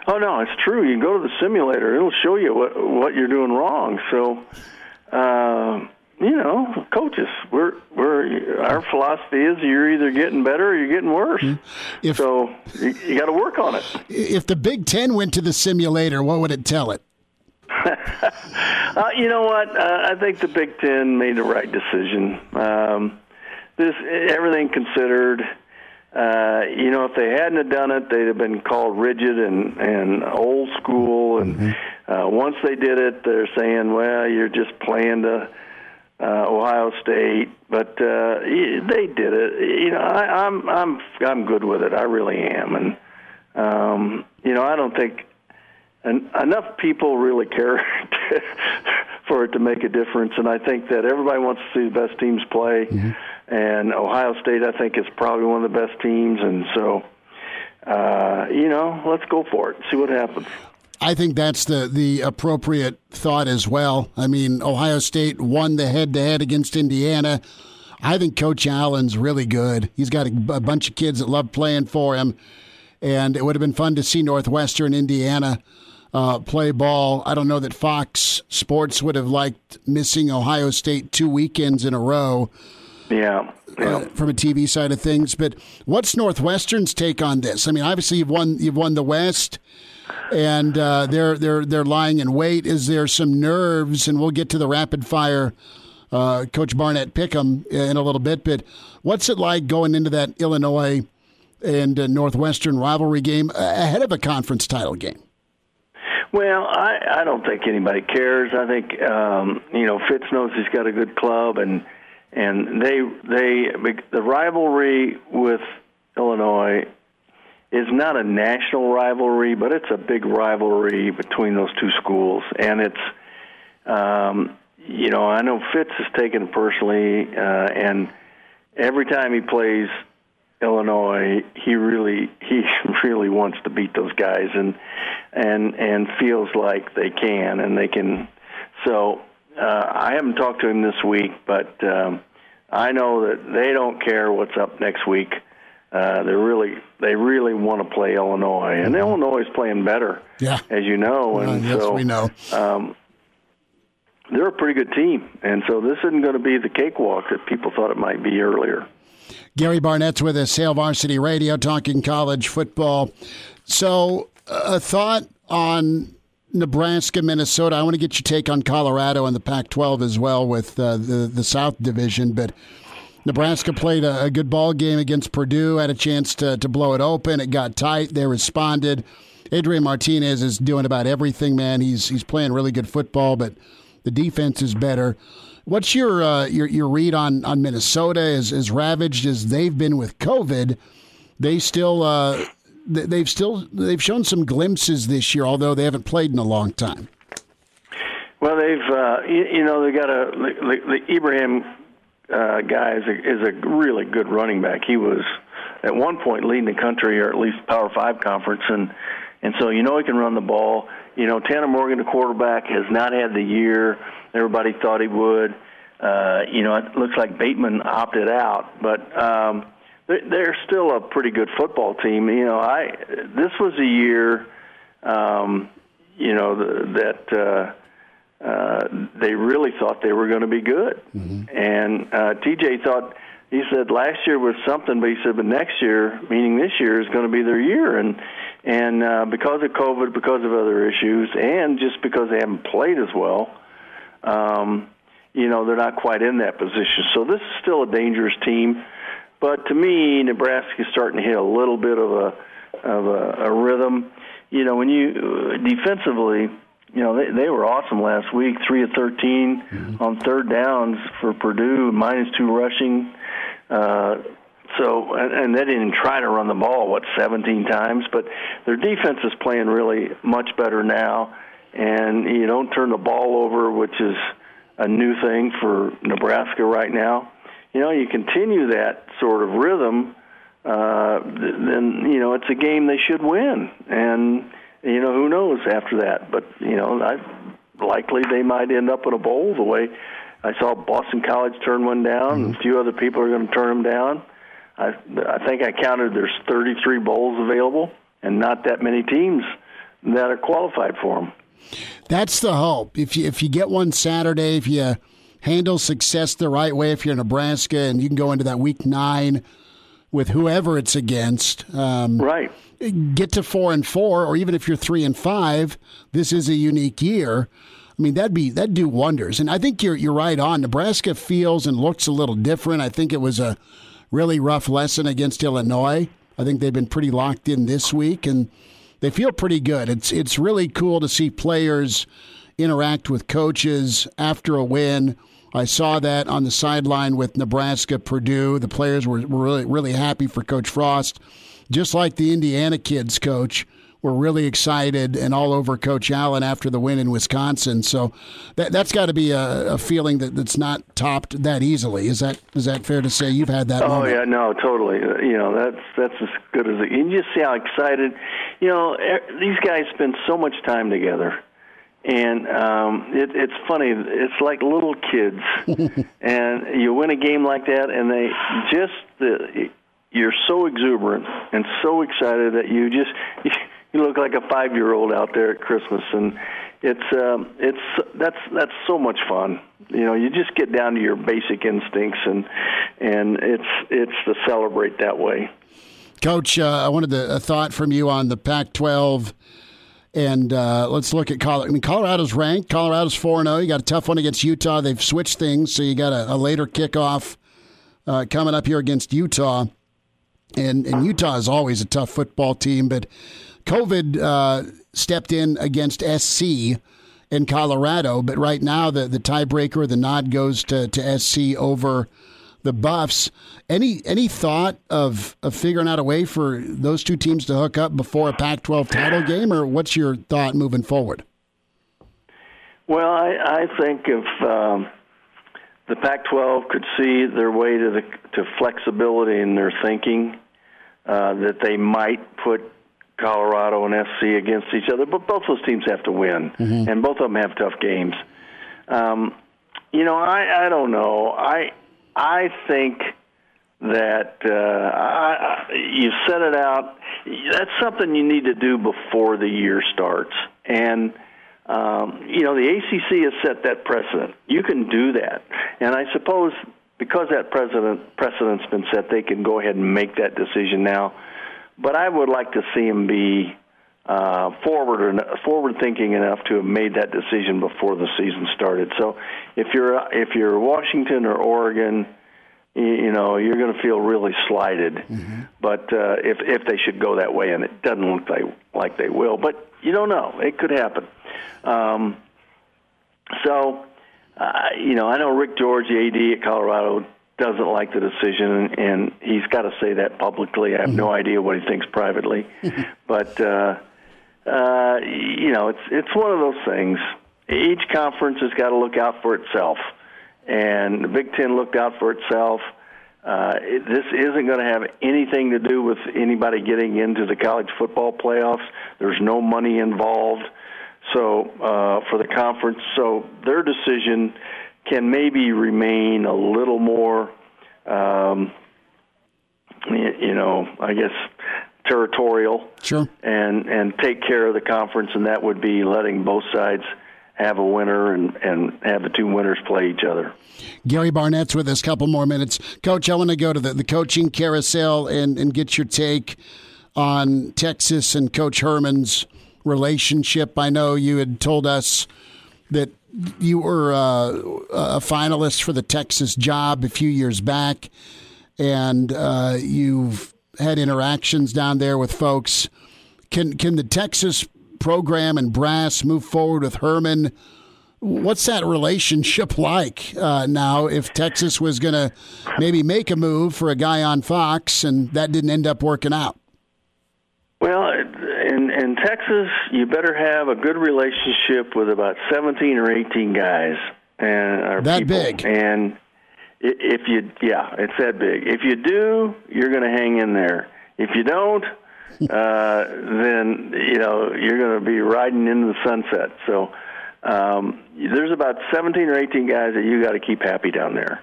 Oh no, it's true. You go to the simulator; it'll show you what what you're doing wrong. So, uh, you know, coaches, we're we're our philosophy is you're either getting better or you're getting worse. If- so you, you got to work on it. If the Big Ten went to the simulator, what would it tell it? (laughs) Uh, you know what? Uh, I think the Big Ten made the right decision. Um, this everything considered. Uh, you know, if they hadn't have done it, they'd have been called rigid and and old school. And uh, once they did it, they're saying, "Well, you're just playing to uh, Ohio State." But uh, they did it. You know, I, I'm I'm I'm good with it. I really am. And um, you know, I don't think and enough people really care (laughs) for it to make a difference. And I think that everybody wants to see the best teams play. And Ohio State, I think, is probably one of the best teams. And so, uh, you know, let's go for it. See what happens. I think that's the the appropriate thought as well. I mean, Ohio State won the head to head against Indiana. I think Coach Allen's really good. He's got a, a bunch of kids that love playing for him, and it would have been fun to see Northwestern Indiana uh, play ball. I don't know that Fox Sports would have liked missing Ohio State two weekends in a row Yeah. yeah. uh, from a TV side of things. But what's Northwestern's take on this? I mean, obviously you've won you've won the West, and uh, they're they're they're lying in wait. Is there some nerves? And we'll get to the rapid fire. Uh, Coach Barnett Pickham in a little bit, but what's it like going into that Illinois and uh, Northwestern rivalry game ahead of a conference title game? Well, I, I don't think anybody cares. I think um, you know Fitz knows he's got a good club, and and they they the rivalry with Illinois is not a national rivalry, but it's a big rivalry between those two schools, and it's um, you know I know Fitz has taken it personally, uh, and every time he plays Illinois, he really he (laughs) really wants to beat those guys and and and feels like they can and they can. So uh, I haven't talked to him this week, but um, I know that they don't care what's up next week. Uh, they really they really want to play Illinois, and Illinois is playing better, Yeah. as you know. Uh, And yes, so we know. um, they're a pretty good team, and so this isn't going to be the cakewalk that people thought it might be earlier. Gary Barnett's with us, Hail Varsity Radio, talking college football. So, a thought on Nebraska, Minnesota. I want to get your take on Colorado and the Pac-12 as well with uh, the the South Division. But Nebraska played a, a good ball game against Purdue, had a chance to to blow it open. It got tight. They responded. Adrian Martinez is doing about everything, man. He's he's playing really good football, but the defense is better. What's your uh, your your read on on Minnesota? As as ravaged as they've been with COVID, they still uh, they've still they've shown some glimpses this year, although they haven't played in a long time. Well, they've uh, you, you know they got a the, the, Ibrahim uh, guy is a, is a really good running back. He was at one point leading the country, or at least Power Five conference, and and so you know he can run the ball. You know Tanner Morgan, the quarterback, has not had the year everybody thought he would. Uh, you know it looks like Bateman opted out, but um, they're, they're still a pretty good football team. You know I this was a year. Um, you know that. Uh, uh, they really thought they were going to be good. And uh, PJ thought he said last year was something, but he said, but next year, meaning this year, is going to be their year. And and uh, because of COVID, because of other issues, and just because they haven't played as well, um, you know, they're not quite in that position. So this is still a dangerous team. But to me, Nebraska's starting to hit a little bit of a of a, a rhythm. You know, when you defensively, you know, they, they were awesome last week, three of 13 mm-hmm. on third downs for Purdue, minus two rushing. Uh, so, and, and they didn't try to run the ball what 17 times, but their defense is playing really much better now. And you don't turn the ball over, which is a new thing for Nebraska right now. You know, you continue that sort of rhythm, uh, then you know it's a game they should win, and you know who knows after that. But you know, I, likely they might end up in a bowl the way I saw Boston College turn one down, mm-hmm. a few other people are going to turn them down. I, I think I counted there's 33 bowls available, and not that many teams that are qualified for them. That's the hope. If you if you get one Saturday, if you handle success the right way, if you're Nebraska and you can go into that week nine with whoever it's against, um, right? Get to four and four, or even if you're three and five, this is a unique year. I mean, that'd be that'd do wonders. And I think you're you're right on. Nebraska feels and looks a little different. I think it was a really rough lesson against Illinois. I think they've been pretty locked in this week, and they feel pretty good. It's it's really cool to see players interact with coaches after a win. I saw that on the sideline with Nebraska Purdue. The players were, were really really happy for Coach Frost, just like the Indiana kids coach were really excited and all over Coach Allen after the win in Wisconsin. So that that's got to be a, a, feeling that, that's not topped that easily. Is that is that fair to say? You've had that. Oh moment. yeah, no, totally. You know that's that's as good as it. You just see how excited. You know these guys spend so much time together. And um, it, it's funny. It's like little kids, (laughs) and you win a game like that, and they just the, you're so exuberant and so excited that you just (laughs) you look like a five year old out there at Christmas, and it's um, it's that's that's so much fun. You know, you just get down to your basic instincts, and and it's it's to celebrate that way. Coach, uh, I wanted a thought from you on the Pac-12. And uh, let's look at Colorado. I mean, Colorado's ranked. Colorado's 4 0. You got a tough one against Utah. They've switched things, so you got a, a later kickoff uh, coming up here against Utah. And, and Utah is always a tough football team, but COVID uh, stepped in against SC in Colorado, but right now the, the tiebreaker, the nod goes to, to SC over the Buffs. Any any thought of, of figuring out a way for those two teams to hook up before a Pac-12 title game, or what's your thought moving forward? Well, I, I think if um, the Pac-12 could see their way to the to flexibility in their thinking, uh, that they might put Colorado and SC against each other, but both those teams have to win, mm-hmm. and both of them have tough games. Um, you know, I I don't know. I I think that uh, I, you set it out. That's something you need to do before the year starts, and um, you know the ACC has set that precedent. You can do that, and I suppose because that precedent precedent's been set, they can go ahead and make that decision now but I would like to see him be uh, forward forward thinking enough to have made that decision before the season started. So if you're if you're Washington or Oregon, you, you know you're going to feel really slighted. Mm-hmm. But uh, if if they should go that way, and it doesn't look like like they will, but you don't know, it could happen. Um, so. Uh, you know, I know Rick George, the AD at Colorado, doesn't like the decision, and he's got to say that publicly. I have no mm-hmm. idea what he thinks privately, (laughs) but uh, uh, you know, it's it's one of those things. Each conference has got to look out for itself, and the Big Ten looked out for itself. Uh, it, this isn't going to have anything to do with anybody getting into the college football playoffs. There's no money involved, so uh, for the conference, so their decision can maybe remain a little more, um, you know, I guess territorial. Sure. And and take care of the conference, and that would be letting both sides have a winner and, and have the two winners play each other. Gary Barnett's with us. A couple more minutes, Coach. I want to go to the, the coaching carousel and and get your take on Texas and Coach Herman's relationship. I know you had told us that you were uh, a finalist for the Texas job a few years back, and uh, you've had interactions down there with folks. Can can the Texas program and brass move forward with Herman? What's that relationship (laughs) like uh, now? If Texas was going to maybe make a move for a guy on Fox and that didn't end up working out. Well, in in Texas, you better have a good relationship with about seventeen or eighteen guys and that people. big. And if you, yeah, it's that big. If you do, you're going to hang in there. If you don't, (laughs) uh, then you know you're going to be riding into the sunset. So um, there's about 17 or 18 guys that you got to keep happy down there.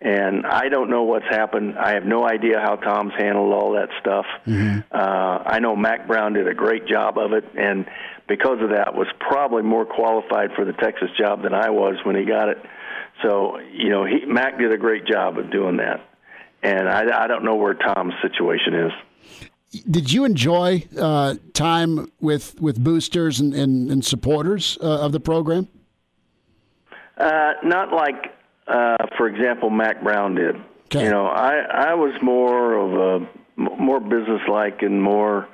And I don't know what's happened. I have no idea how Tom's handled all that stuff. Uh, I know Mack Brown did a great job of it, and because of that, was probably more qualified for the Texas job than I was when he got it. So you know, he, Mack did a great job of doing that. And I, I don't know where Tom's situation is. Did you enjoy uh, time with, with boosters and, and, and supporters uh, of the program? Uh, not like, uh, for example, Mack Brown did. Okay. You know, I I was more of a more businesslike and more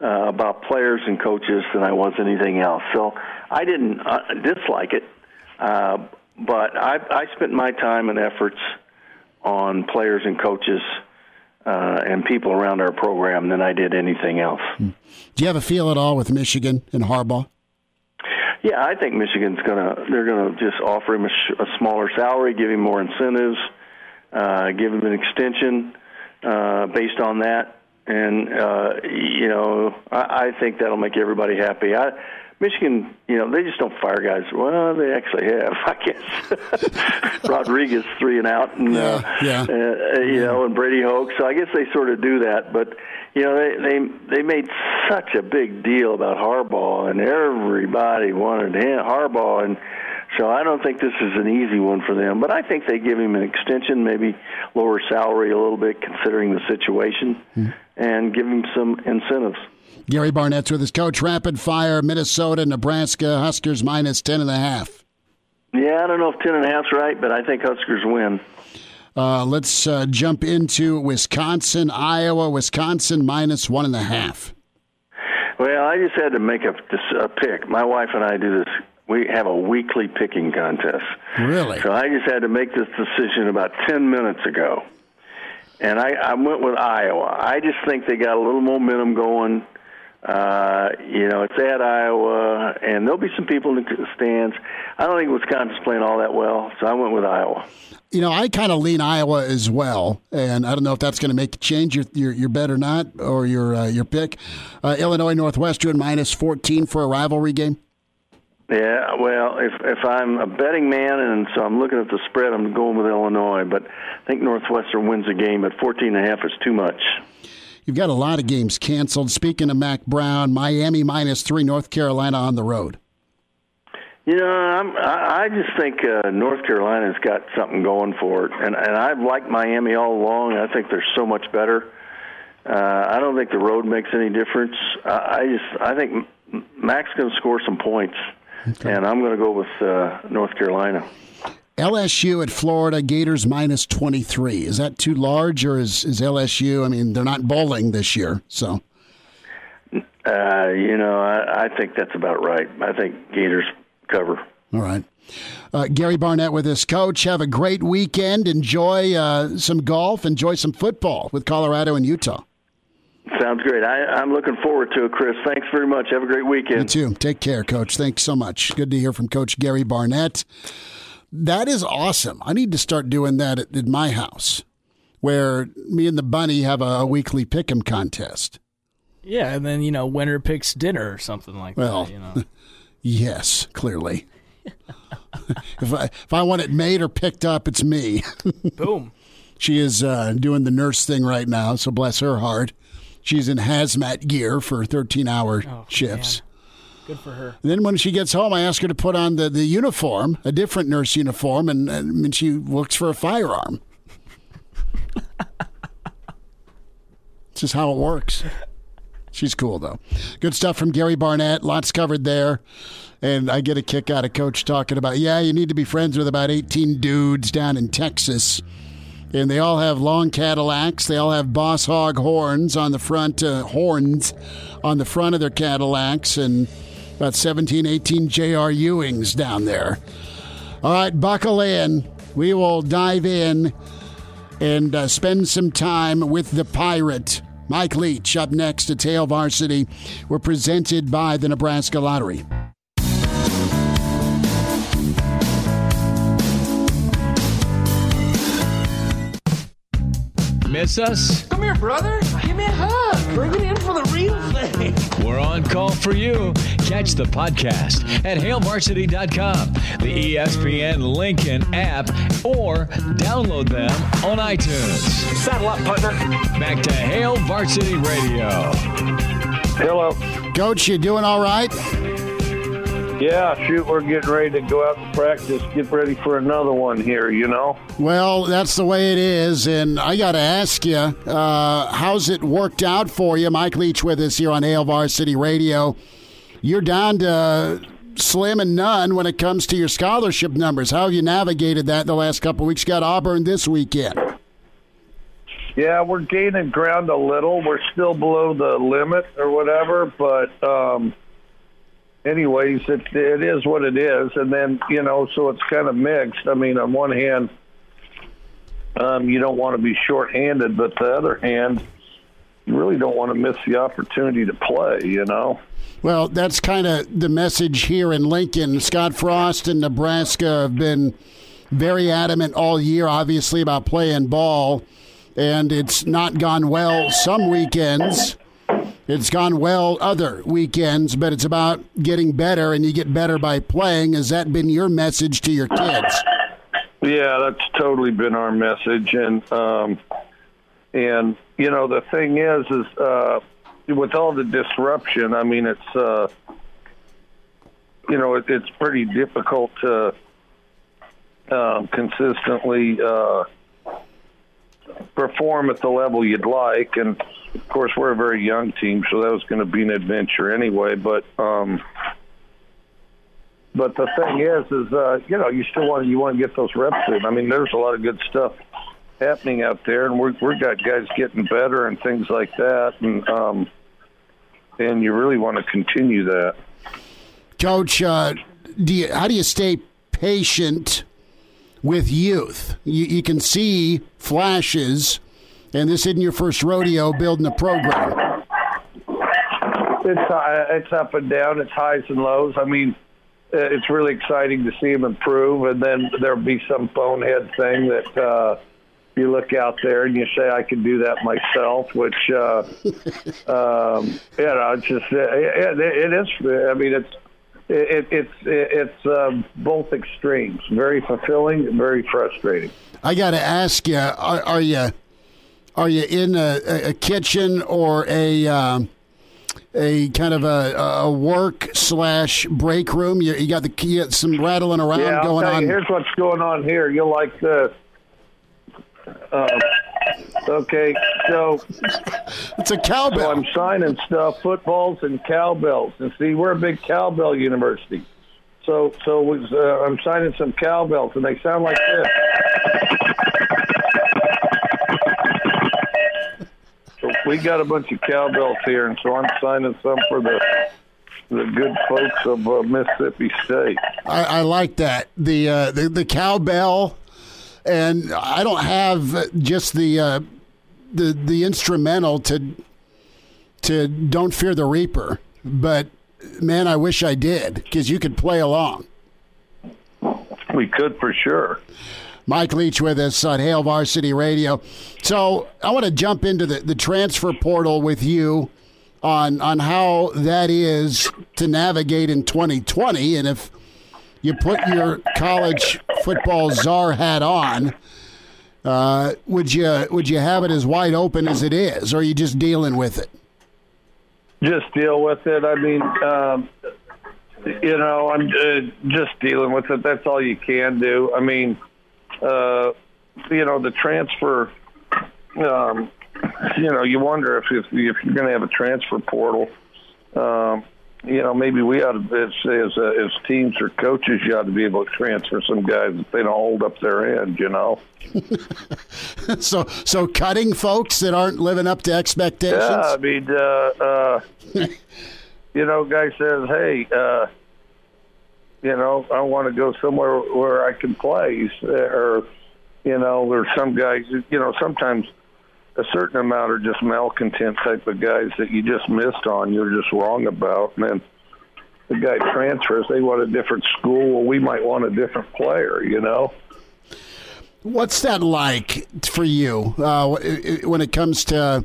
uh, about players and coaches than I was anything else. So I didn't uh, dislike it, uh, but I I spent my time and efforts on players and coaches uh, and people around our program than I did anything else. Do you have a feel at all with Michigan and Harbaugh? Yeah, I think Michigan's gonna they're gonna just offer him a, sh- a smaller salary, give him more incentives, uh, give him an extension uh, based on that, and uh, you know I, I think that'll make everybody happy. I, Michigan, you know, they just don't fire guys. Well, they actually have, (laughs) I guess. (laughs) Rodriguez three and out, and uh, Yeah, yeah. uh, you know, and Brady Hoke. So I guess they sort of do that, but you know, they they they made such a big deal about Harbaugh, and everybody wanted him, Harbaugh, and so I don't think this is an easy one for them. But I think they give him an extension, maybe lower salary a little bit considering the situation, and give him some incentives. Gary Barnett's with his coach. Rapid fire, Minnesota, Nebraska, Huskers minus 10 and a half. Yeah, I don't know if ten and a half's right, but I think Huskers win. Uh, let's uh, jump into Wisconsin, Iowa, Wisconsin minus one and a half. Well, I just had to make a, a pick. My wife and I do this. We have a weekly picking contest. Really? So I just had to make this decision about 10 minutes ago. And I, I went with Iowa. I just think they got a little momentum going. Uh, you know, it's at Iowa, and there'll be some people in the stands. I don't think Wisconsin's playing all that well, so I went with Iowa. You know, I kind of lean Iowa as well, and I don't know if that's going to make you change your, your your bet or not, or your uh, your pick. Uh, Illinois Northwestern minus fourteen for a rivalry game. Yeah, well, if if I'm a betting man and so I'm looking at the spread, I'm going with Illinois, but I think Northwestern wins the game at 14 and is too much. You've got a lot of games canceled. Speaking of Mack Brown, Miami minus three, North Carolina on the road. You know, I'm, I I just think uh, North Carolina's got something going for it, and and I've liked Miami all along. I think they're so much better. Uh, I don't think the road makes any difference. I, I just I think M- Mack's going to score some points, and I'm going to go with uh, North Carolina. LSU at Florida, Gators minus 23. Is that too large, or is, is LSU? I mean, they're not bowling this year, so. Uh, you know, I, I think that's about right. I think Gators cover. All right. Uh, Gary Barnett with us, coach. Have a great weekend. Enjoy uh, some golf. Enjoy some football with Colorado and Utah. Sounds great. I, I'm looking forward to it, Chris. Thanks very much. Have a great weekend. You too. Take care, coach. Thanks so much. Good to hear from Coach Gary Barnett. That is awesome. I need to start doing that at, at my house, where me and the bunny have a, a weekly pick'em contest. Yeah, and then you know, winner picks dinner or something like Well, that. You know, (laughs) Yes, clearly. (laughs) if I if I want it made or picked up, it's me. (laughs) boom. She is uh, doing the nurse thing right now, so bless her heart. She's in hazmat gear for 13 hour Oh, shifts. man. Good for her. And then when she gets home, I ask her to put on the, the uniform, a different nurse uniform, and, and she looks for a firearm. (laughs) This is how it works. She's cool though. Good stuff from Gary Barnett. Lots covered there. And I get a kick out of Coach talking about, yeah, you need to be friends with about 18 dudes down in Texas. And they all have long Cadillacs. They all have Boss Hog horns on the front, uh, horns on the front of their Cadillacs, and about 17, 18 J.R. Ewings down there. All right, buckle in. We will dive in and uh, spend some time with the Pirate. Mike Leach up next to Hail Varsity. We're presented by the Nebraska Lottery. Miss us? Come here, brother. Give me a hug. Bring it in for the real thing. We're on call for you. Catch the podcast at hailvarsity.com, the ESPN Lincoln app, or download them on iTunes. Saddle up, partner. Back to Hail Varsity Radio. Hello. Coach, you doing all right? Yeah, shoot, we're getting ready to go out and practice, get ready for another one here, you know? Well, that's the way it is. And I got to ask you, uh, how's it worked out for you? Mike Leach with us here on Hail Varsity Radio. You're down to slim and none when it comes to your scholarship numbers. How have you navigated that the last couple of weeks? Got Auburn this weekend. Yeah, we're gaining ground a little. We're still below the limit or whatever, but um, anyways, it it is what it is. And then you know, so it's kind of mixed. I mean, on one hand, um, you don't want to be shorthanded, but the other hand, you really don't want to miss the opportunity to play. You know. Well, that's kind of the message here in Lincoln. Scott Frost and Nebraska have been very adamant all year, obviously, about playing ball, and it's not gone well some weekends. It's gone well other weekends, but it's about getting better, and you get better by playing. Has that been your message to your kids? Yeah, that's totally been our message, and um, and you know the thing is, is uh, with all the disruption, I mean, it's uh, you know it, it's pretty difficult to um, consistently uh, perform at the level you'd like, and of course we're a very young team, so that was going to be an adventure anyway. But um, but the thing is, is uh, you know you still want you want to get those reps in. I mean, there's a lot of good stuff happening out there, and we're we've got guys getting better and things like that, and um, and you really want to continue that. Coach, uh, do you, how do you stay patient with youth? You, you can see flashes, and this isn't your first rodeo building a program. It's uh, it's up and down. It's highs and lows. I mean, uh, it's really exciting to see them improve, and then there'll be some bonehead thing that uh, you look out there and you say, "I can do that myself," which uh, (laughs) um, you know, it's just it, it is. I mean, it's it, it's it's um, both extremes. Very fulfilling, and very frustrating. I got to ask you: Are, are you are you in a, a kitchen or a um, a kind of a, a work slash break room? You, you got the you got some rattling around yeah, going on. You, here's what's going on here. You'll like this. Uh, okay, so it's a cowbell. So I'm signing stuff, footballs and cowbells, and see, we're a big cowbell university. So, so was, uh, I'm signing some cowbells, and they sound like this. So we got a bunch of cowbells here, and so I'm signing some for the the good folks of uh, Mississippi State. I, I like that the uh, the the cowbell, and I don't have just the uh, the the instrumental to to "Don't Fear the Reaper," but man, I wish I did because you could play along. We could for sure. Mike Leach with us on Hail Varsity Radio. So I want to jump into the, the transfer portal with you on on how that is to navigate in 2020, and if you put your college football czar hat on, uh, would you would you have it as wide open as it is, or are you just dealing with it? Just deal with it. I mean, um, you know, I'm uh, just dealing with it. That's all you can do. I mean, uh, you know, the transfer um, you know, you wonder if if, if you're going to have a transfer portal. Um, you know, maybe we ought to, as as, uh, as teams or coaches, you ought to be able to transfer some guys if they don't hold up their end. You know. (laughs) so, so cutting folks that aren't living up to expectations. Yeah, I mean, uh, uh, (laughs) you know, guy says, "Hey, uh, you know, I want to go somewhere where I can play," or you know, or some guys, you know, sometimes a certain amount are just malcontent type of guys that you just missed on, you're just wrong about, and then the guy transfers, they want a different school. Well, we might want a different player, you know. What's that like for you uh, when it comes to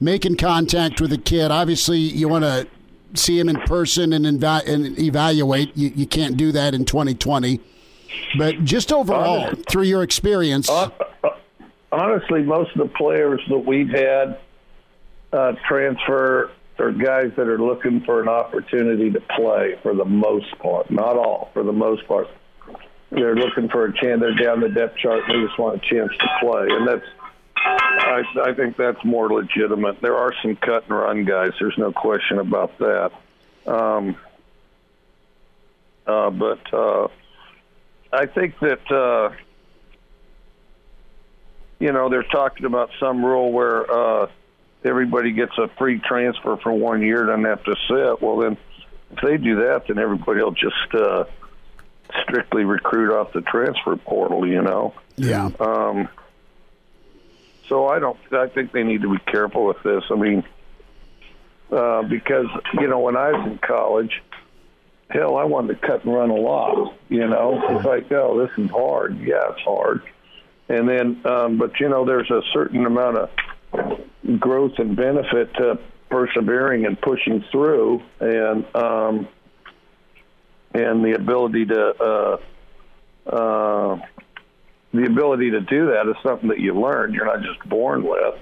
making contact with a kid? Obviously, you want to see him in person and, inva- and evaluate. You, you, can't do that in 2020. But just overall, through your experience. Uh, honestly, most of the players that we've had uh, transfer are guys that are looking for an opportunity to play for the most part. Not all, for the most part they're looking for a chance. They're down the depth chart. and They just want a chance to play, and that's. I, I think that's more legitimate. There are some cut and run guys. There's no question about that. Um, uh, but uh, I think that uh, you know they're talking about some rule where uh, everybody gets a free transfer for one year, doesn't have to sit. Well, then if they do that, then everybody will just uh, strictly recruit off the transfer portal, you know. Yeah. Um, so I don't. I think they need to be careful with this. I mean, uh, because you know when I was in college, hell, I wanted to cut and run a lot. You know, it's like, oh, this is hard. Yeah, it's hard. And then, um, but you know, there's a certain amount of growth and benefit to persevering and pushing through, and um, and the ability to uh, uh, the ability to do that is something that you learn. You're not just born with.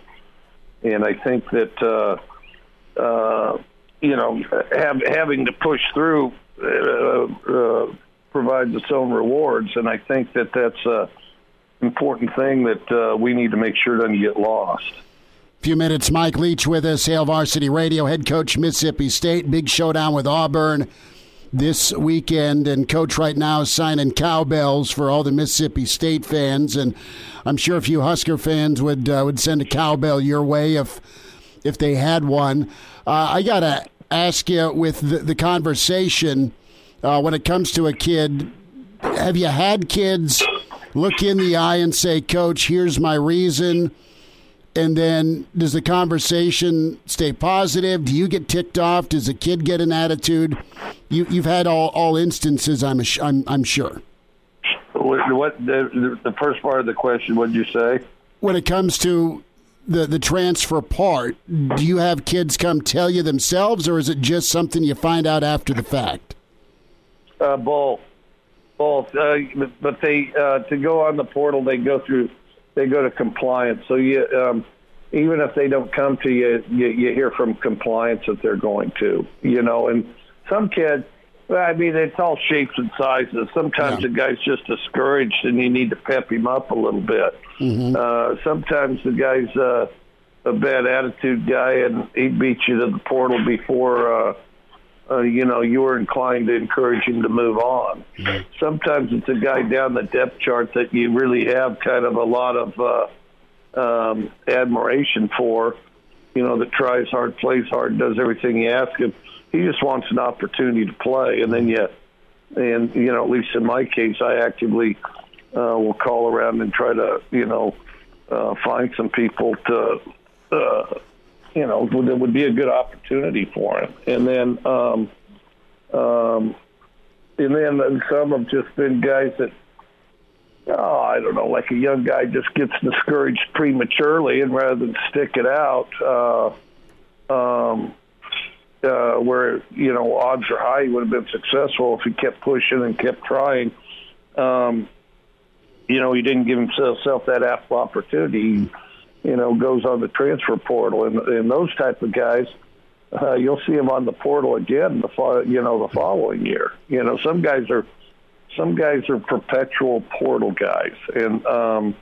And I think that uh, uh, you know have, having to push through uh, uh, provides its own rewards, and I think that that's a important thing that uh, we need to make sure doesn't get lost. Few minutes, Mike Leach with us, Hail Varsity Radio, head coach Mississippi State. Big showdown with Auburn this weekend, and coach right now is signing cowbells for all the Mississippi State fans, and I'm sure a few Husker fans would uh, would send a cowbell your way if if they had one. Uh, I gotta ask you with the, the conversation uh, when it comes to a kid. Have you had kids look in the eye and say, "Coach, here's my reason"? and then does the conversation stay positive? Do you get ticked off? Does the kid get an attitude? You, have had all, all instances, I'm, I'm, I'm sure. What, what the, the first part of the question? What did you say? When it comes to the the transfer part, do you have kids come tell you themselves, or is it just something you find out after the fact? Uh, both, both. Uh, but they uh, to go on the portal, they go through they go to compliance. So you, um, even if they don't come to you, you, you hear from compliance that they're going to. You know, and some kids. I mean, it's all shapes and sizes. Sometimes yeah. the guy's just discouraged, and you need to pep him up a little bit. Mm-hmm. Uh, sometimes the guy's uh, a bad attitude guy, and he beats you to the portal before uh, uh, you know, you were inclined to encourage him to move on. Mm-hmm. Sometimes it's a guy down the depth chart that you really have kind of a lot of uh, um, admiration for, you know, that tries hard, plays hard, does everything you ask him. He just wants an opportunity to play, and then yet, and you know, at least in my case, I actively uh, will call around and try to, you know, uh, find some people to uh, you know, would, would be a good opportunity for him. And then, um, um, and then some have just been guys that, oh, I don't know, like a young guy just gets discouraged prematurely, and rather than stick it out, uh, um, uh, where you know odds are high he would have been successful if he kept pushing and kept trying. Um, you know, he didn't give himself that ample opportunity you know, goes on the transfer portal, and, and those type of guys, uh, you'll see them on the portal again the fo- you know the following year. You know, some guys are some guys are perpetual portal guys, and um,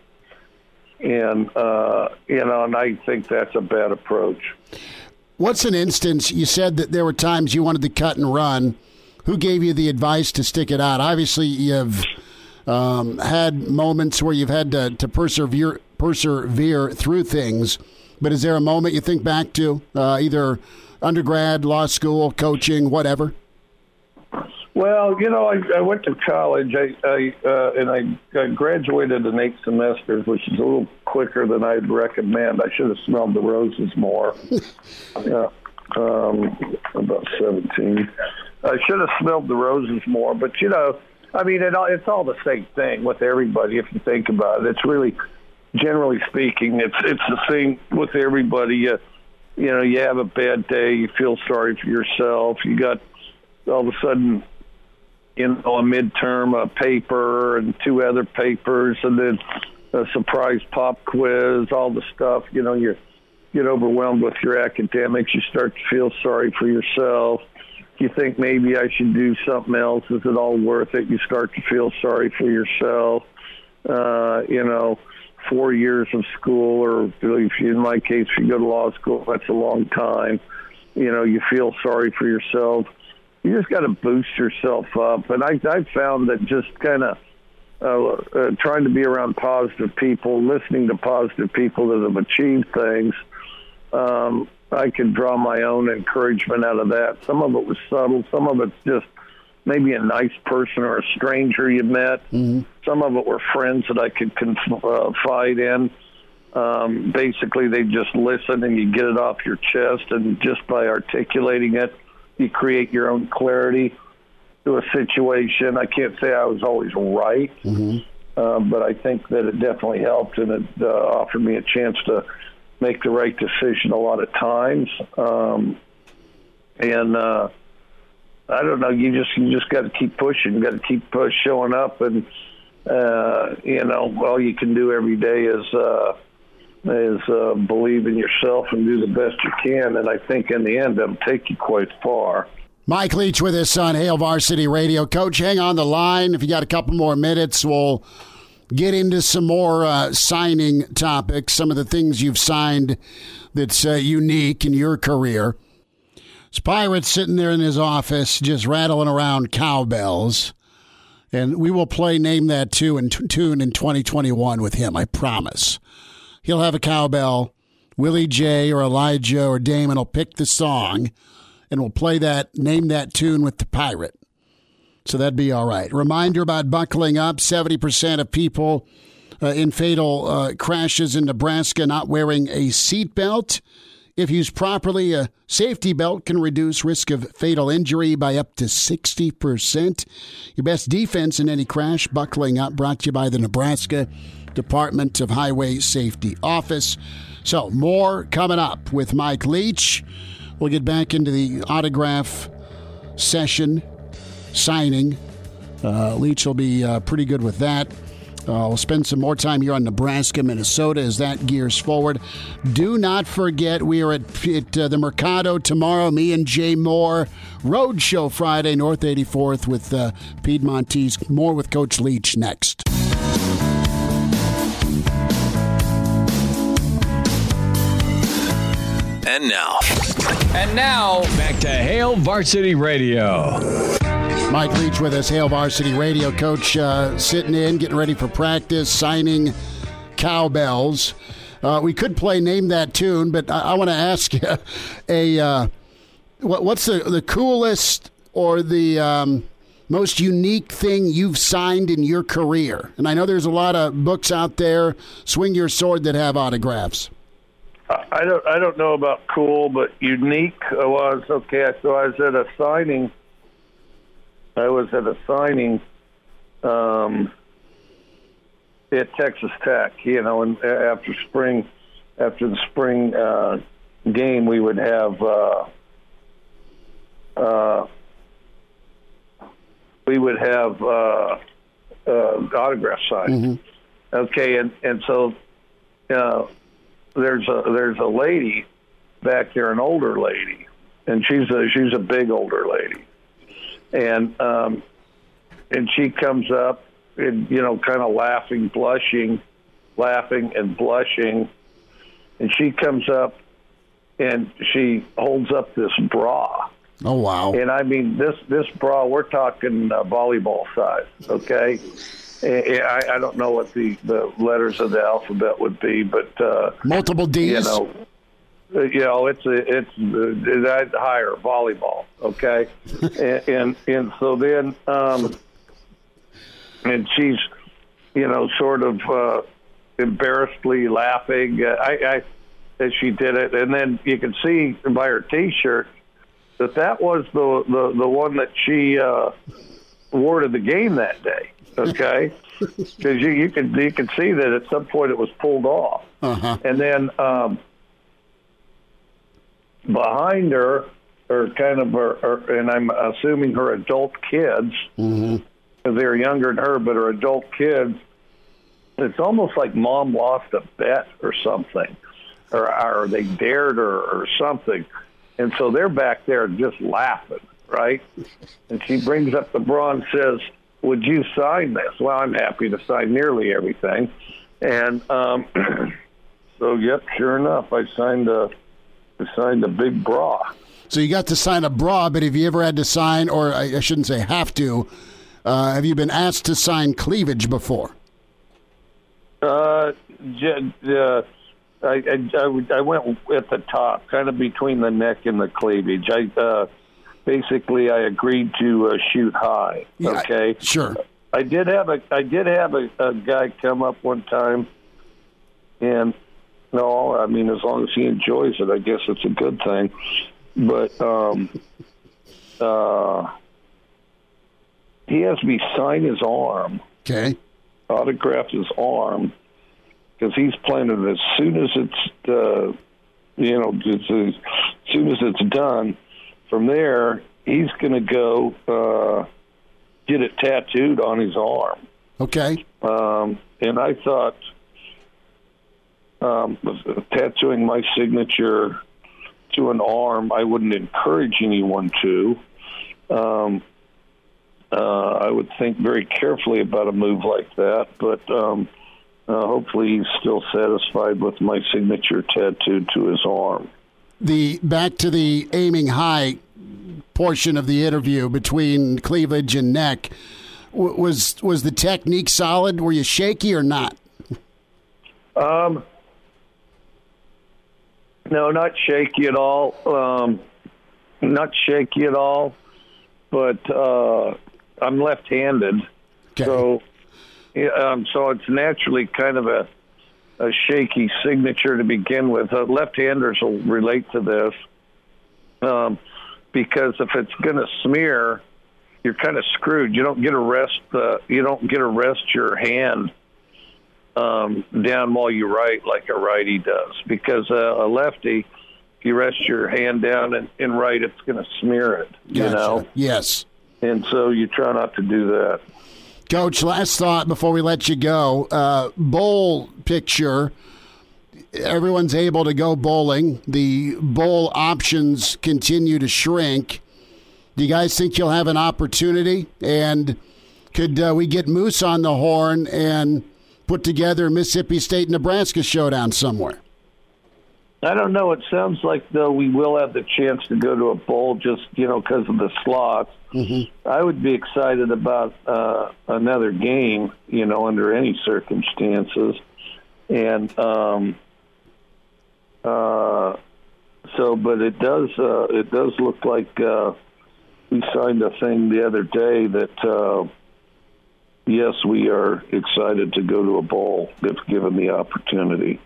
and uh, you know, and I think that's a bad approach. What's an instance? You said that there were times you wanted to cut and run. Who gave you the advice to stick it out? Obviously, you've um, had moments where you've had to, to persevere persevere through things. But is there a moment you think back to, uh, either undergrad, law school, coaching, whatever? Well, you know, I, I went to college, I, I uh, and I, I graduated in eight semesters, which is a little quicker than I'd recommend. I should have smelled the roses more. (laughs) yeah, um, about seventeen. I should have smelled the roses more, but you know, I mean, it, it's all the same thing with everybody. If you think about it, it's really, generally speaking, it's it's the same with everybody. You, you know, you have a bad day, you feel sorry for yourself. You got all of a sudden you know, a midterm a paper and two other papers and then a surprise pop quiz, all the stuff, you know, you get overwhelmed with your academics, you start to feel sorry for yourself. You think maybe I should do something else. Is it all worth it? You start to feel sorry for yourself. Uh, you know, four years of school, or in my case, if you go to law school, that's a long time. You know, you feel sorry for yourself you just got to boost yourself up. And I, I found that just kind of uh, uh, trying to be around positive people, listening to positive people that have achieved things, um, I could draw my own encouragement out of that. Some of it was subtle, some of it's just maybe a nice person or a stranger you met. Mm-hmm. Some of it were friends that I could confide in. Um, basically, they just listen and you get it off your chest, and just by articulating it, you create your own clarity to a situation. I can't say I was always right, mm-hmm. uh, but I think that it definitely helped, and it uh, offered me a chance to make the right decision a lot of times. Um, and uh, I don't know, you just you just got to keep pushing, got to keep uh, showing up, and uh, you know, all you can do every day is. Uh, is uh, believe in yourself and do the best you can. And I think in the end, it'll take you quite far. Mike Leach with us on Hail Varsity Radio. Coach, hang on the line. If you got a couple more minutes, we'll get into some more uh, signing topics, some of the things you've signed that's uh, unique in your career. This Pirate's sitting there in his office just rattling around cowbells. And we will play Name That Tune in 2021 with him, I promise he'll have a cowbell. Willie J or Elijah or Damon will pick the song and we'll play that, name that tune with the pirate. So that'd be all right. Reminder about buckling up 70% of people uh, in fatal uh, crashes in Nebraska not wearing a seatbelt. If used properly, a safety belt can reduce risk of fatal injury by up to 60%. Your best defense in any crash, buckling up, brought to you by the Nebraska Department of Highway Safety Office. So, more coming up with Mike Leach. We'll get back into the autograph session signing. Uh, Leach will be uh, pretty good with that. Uh, we'll spend some more time here on Nebraska, Minnesota as that gears forward. Do not forget, we are at, at uh, the Mercado tomorrow. Me and Jay Moore. Road Show Friday, North 84th with uh, Piedmontese. More with Coach Leach next. And now. And now, back to Hail Varsity Radio. Mike Leach with us, Hail Varsity Radio. Coach uh, sitting in, getting ready for practice, signing cowbells. Uh, we could play Name That Tune, but I, I want to ask you a uh, what, what's the, the coolest or the um, most unique thing you've signed in your career? And I know there's a lot of books out there, Swing Your Sword, that have autographs. I don't I don't know about cool, but unique was okay. So I was at a signing. I was at a signing um, at Texas Tech. You know, and after spring, after the spring uh, game, we would have. Uh, uh, we would have uh, uh, autograph signed. Mm-hmm. Okay, and and so uh, there's a there's a lady back there, an older lady, and she's a she's a big older lady, and um, and she comes up and you know kind of laughing, blushing, laughing and blushing, and she comes up and she holds up this bra. Oh wow! And I mean this this bra, we're talking uh, volleyball size. Okay, I, I don't know what the the letters of the alphabet would be, but uh, multiple D's. You know, you know, it's a, it's uh, that higher volleyball. Okay, (laughs) and, and and so then um, and she's you know sort of uh, embarrassedly laughing. Uh, I, I as she did it, and then you can see by her T-shirt that that was the the, the one that she uh, wore to the game that day. Okay, (laughs) because you you can you can see that at some point it was pulled off, Uh-huh. and then um, behind her, are kind of her, her, and I'm assuming her adult kids, Mm-hmm. they're younger than her, but her adult kids. It's almost like mom lost a bet or something, or, or they dared her or something, and so they're back there just laughing, right? And she brings up the bra and says, "Would you sign this?" Well, I'm happy to sign nearly everything, and um, (clears throat) so yep, sure enough, I signed a, I signed a big bra. So you got to sign a bra, but have you ever had to sign, or I, I shouldn't say have to? Uh, have you been asked to sign cleavage before? Uh, uh, I, I, I, I went at the top, kind of between the neck and the cleavage. I uh, basically I agreed to uh, shoot high. Yeah, Okay, sure. I did have a I did have a, a guy come up one time, and no, I mean as long as he enjoys it, I guess it's a good thing. But um, uh, he has me sign his arm Okay. autograph his arm because he's planning as soon as it's uh, you know as, soon as it's done. From there, he's going to go uh, get it tattooed on his arm. Okay. Um, and I thought um, tattooing my signature to an arm, I wouldn't encourage anyone to. Um, uh, I would think very carefully about a move like that, but um, uh, hopefully he's still satisfied with my signature tattooed to his arm. The back to the aiming high portion of the interview between cleavage and neck. W- was was the technique solid? Were you shaky or not? Um, no, not shaky at all. Um, not shaky at all, but uh, I'm left-handed, so yeah, um, so it's naturally kind of a a shaky signature to begin with. Uh, left-handers will relate to this um, because if it's going to smear, you're kind of screwed. You don't get to rest. Uh, you don't get to rest your hand um, down while you write like a righty does. Because uh, a lefty, if you rest your hand down and, and write, it's going to smear it. You know, Yes. and so you try not to do that. Coach, last thought before we let you go. Uh, bowl picture. Everyone's able to go bowling. The bowl options continue to shrink. Do you guys think you'll have an opportunity? And could uh, we get Moos on the horn and put together a Mississippi State Nebraska showdown somewhere? I don't know. It sounds like though we will have the chance to go to a bowl just you know because of the slots. Mm-hmm. I would be excited about uh, another game, you know, under any circumstances, and um, uh, so. But it does uh, it does look like uh, we signed a thing the other day that uh, yes, we are excited to go to a bowl if given the opportunity.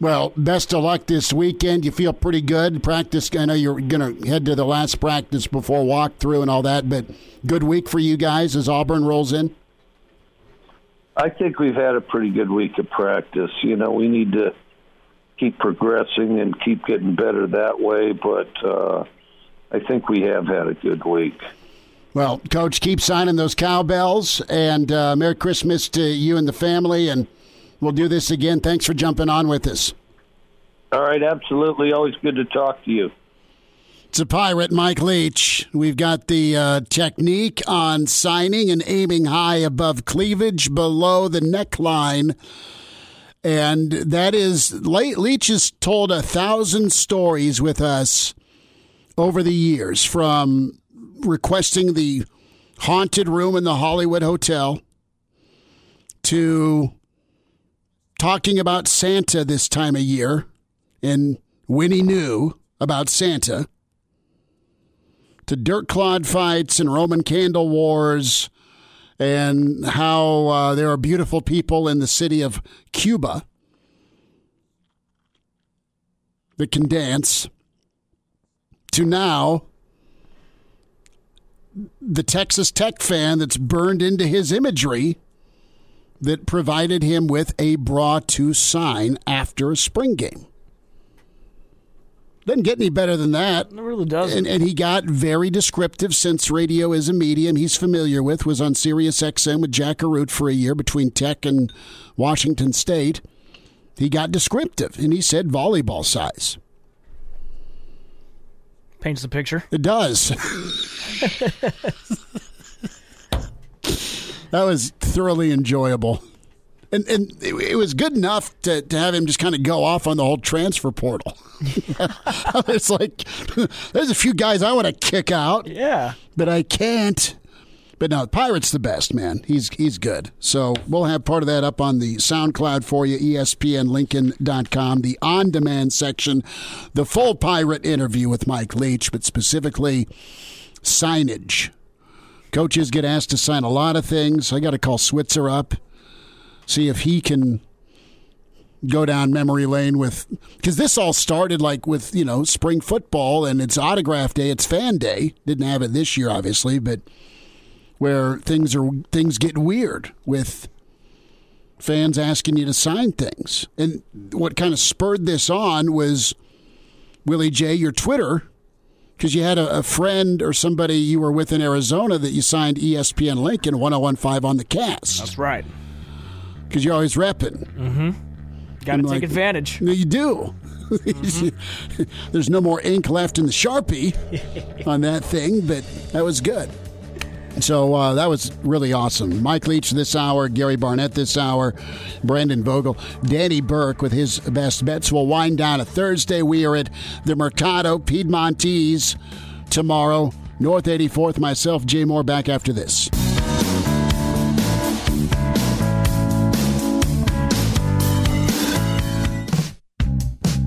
Well, best of luck this weekend. You feel pretty good. Practice. I know you're going to head to the last practice before walkthrough and all that, but good week for you guys as Auburn rolls in. I think we've had a pretty good week of practice. You know, we need to keep progressing and keep getting better that way, but uh, I think we have had a good week. Well, Coach, keep signing those cowbells, and uh, Merry Christmas to you and the family, and we'll do this again. Thanks for jumping on with us. All right, absolutely. Always good to talk to you. It's a pirate, Mike Leach. We've got the uh, technique on signing and aiming high above cleavage, below the neckline. And that is, Le- Leach has told a thousand stories with us over the years from requesting the haunted room in the Hollywood Hotel to talking about Santa this time of year and Winnie knew about Santa to dirt clod fights and Roman candle wars and how uh, there are beautiful people in the city of Cuba that can dance to now the Texas Tech fan that's burned into his imagery that provided him with a bra to sign after a spring game. Doesn't get any better than that. It really doesn't. And, and he got very descriptive since radio is a medium he's familiar with, was on Sirius XM with Jack Arute for a year between Tech and Washington State. He got descriptive and he said volleyball size. Paints the picture. It does. (laughs) that was thoroughly enjoyable. And, and it, it was good enough to, to have him just kind of go off on the whole transfer portal. (laughs) it's like, (laughs) there's a few guys I want to kick out. Yeah. But I can't. But no, Pirate's the best, man. He's he's good. So we'll have part of that up on the SoundCloud for you, ESPNLincoln.com, the on demand section, the full Pirate interview with Mike Leach, but specifically signage. Coaches get asked to sign a lot of things. I got to call Switzer up, see if he can go down memory lane with because this all started like with you know spring football and it's autograph day it's fan day didn't have it this year obviously but where things are things get weird with fans asking you to sign things and what kind of spurred this on was willie j your twitter because you had a, a, friend or somebody you were with in arizona that you signed espn lincoln 1015 on the cast That's right. because you're always repping Mm-hmm. Got to take like, advantage. No, you do. (laughs) There's no more ink left in the Sharpie (laughs) on that thing, but that was good. So uh, that was really awesome. Mike Leach this hour, Gary Barnett this hour, Brandon Vogel, Danny Burke with his best bets. We'll wind down a Thursday. We are at the Mercado Piedmontese tomorrow. North 84th, myself, Jay Moore, back after this.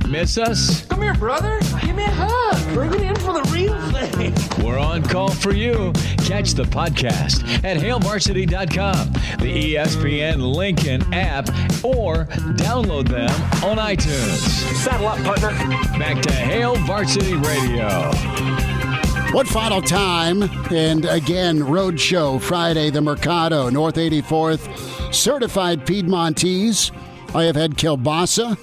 Miss us? Come here, brother. Give me a hug. Bring it in for the real thing. We're on call for you. Catch the podcast at hailvarsity.com, the ESPN Lincoln app, or download them on iTunes. Saddle up, partner. Back to Hail Varsity Radio. One final time, and again, Roadshow Friday, the Mercado, North 84th, certified Piedmontese. I have had kielbasa.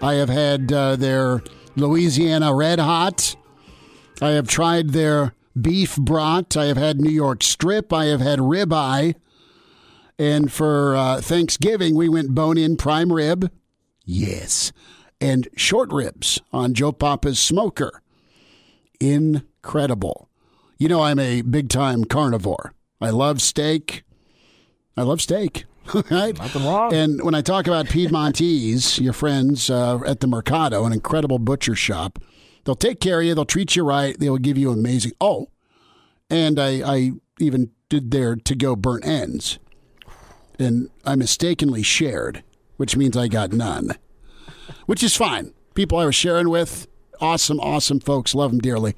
I have had uh, their Louisiana Red Hot. I have tried their beef brat. I have had New York strip. I have had ribeye. And for uh, Thanksgiving, we went bone in prime rib. Yes. And short ribs on Joe Papa's smoker. Incredible. You know, I'm a big time carnivore. I love steak. I love steak. (laughs) Right? Nothing wrong. And when I talk about Piedmontese, your friends uh, at the Mercado, an incredible butcher shop, they'll take care of you. They'll treat you right. They will give you amazing. Oh, and I, I even did their to go burnt ends, and I mistakenly shared, which means I got none, which is fine. People I was sharing with, awesome, awesome folks, love them dearly.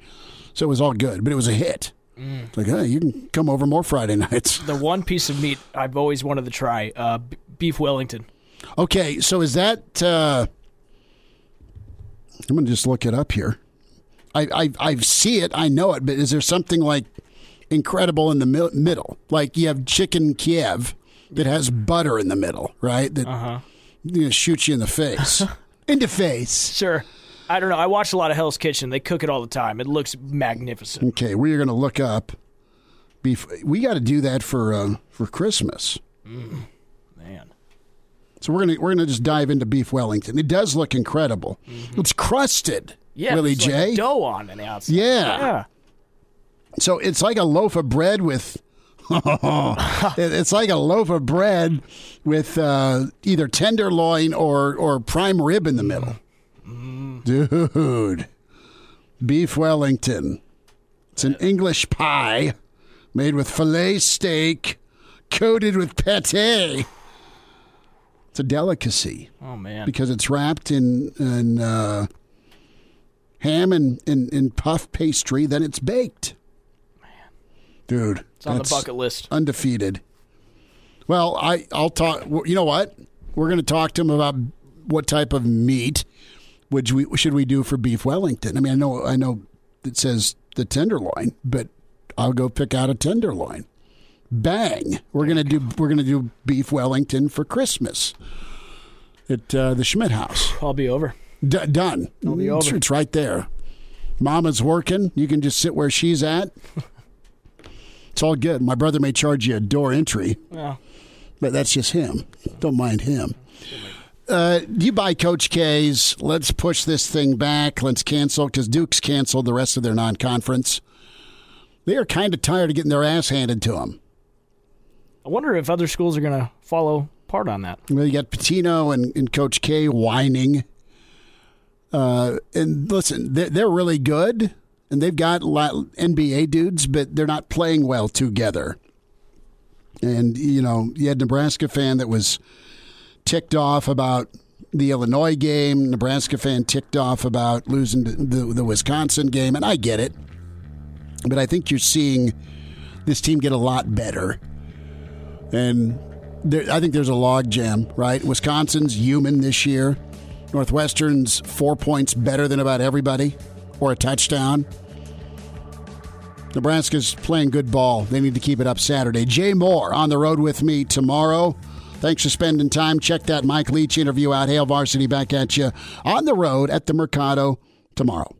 So it was all good, but it was a hit. It's like, hey, you can come over more Friday (laughs) nights. The one piece of meat I've always wanted to try, uh, beef Wellington. Okay, so is that? Uh, I'm going to just look it up here. I, I I see it, I know it, but is there something like incredible in the mi- middle? Like you have chicken Kiev that has butter in the middle, right? That Uh-huh. you know, shoots you in the face, (laughs) in the face. Sure. I don't know. I watch a lot of Hell's Kitchen. They cook it all the time. It looks magnificent. Okay, we're going to look up beef. We got to do that for uh, for Christmas. Man. So we're gonna we're gonna just dive into beef Wellington. It does look incredible. It's crusted. Mm-hmm. Yeah, Willie there's like J. dough on the outside. Yeah. Yeah. So it's like a loaf of bread with (laughs) it's like a loaf of bread with uh, either tenderloin or or prime rib in the middle. Dude, beef Wellington. It's an English pie made with filet steak coated with pate. It's a delicacy. Oh man! Because it's wrapped in in uh, ham and in, in puff pastry, then it's baked. Man, dude, it's on the bucket list. Undefeated. Well, I I'll talk. You know what? We're going to talk to him about what type of meat would we should we do for beef Wellington. I mean, I know I know it says the tenderloin, but I'll go pick out a tenderloin. Bang! We're gonna do we're gonna do beef Wellington for Christmas at uh, the Schmidt House. I'll be over. D- done. I'll be over. It's right there. Mama's working. You can just sit where she's at. (laughs) it's all good. My brother may charge you a door entry. Yeah. But that's just him. Don't mind him. Uh, you buy Coach K's. Let's push this thing back. Let's cancel because Duke's canceled the rest of their non conference. They are kind of tired of getting their ass handed to them. I wonder if other schools are going to follow part on that. Well, you got Pitino and, and Coach K whining. Uh, and listen, they're, they're really good, and they've got NBA dudes, but they're not playing well together. And, you know, you had Nebraska fan that was ticked off about the Illinois game, Nebraska fan ticked off about losing the, the Wisconsin game, and I get it. But I think you're seeing this team get a lot better. And there, I think there's a logjam, right? Wisconsin's human this year. Northwestern's four points better than about everybody, or a touchdown. Nebraska's playing good ball. They need to keep it up Saturday. Jay Moore on the road with me tomorrow. Thanks for spending time. Check that Mike Leach interview out. Hail Varsity back at you on the road at the Mercado tomorrow.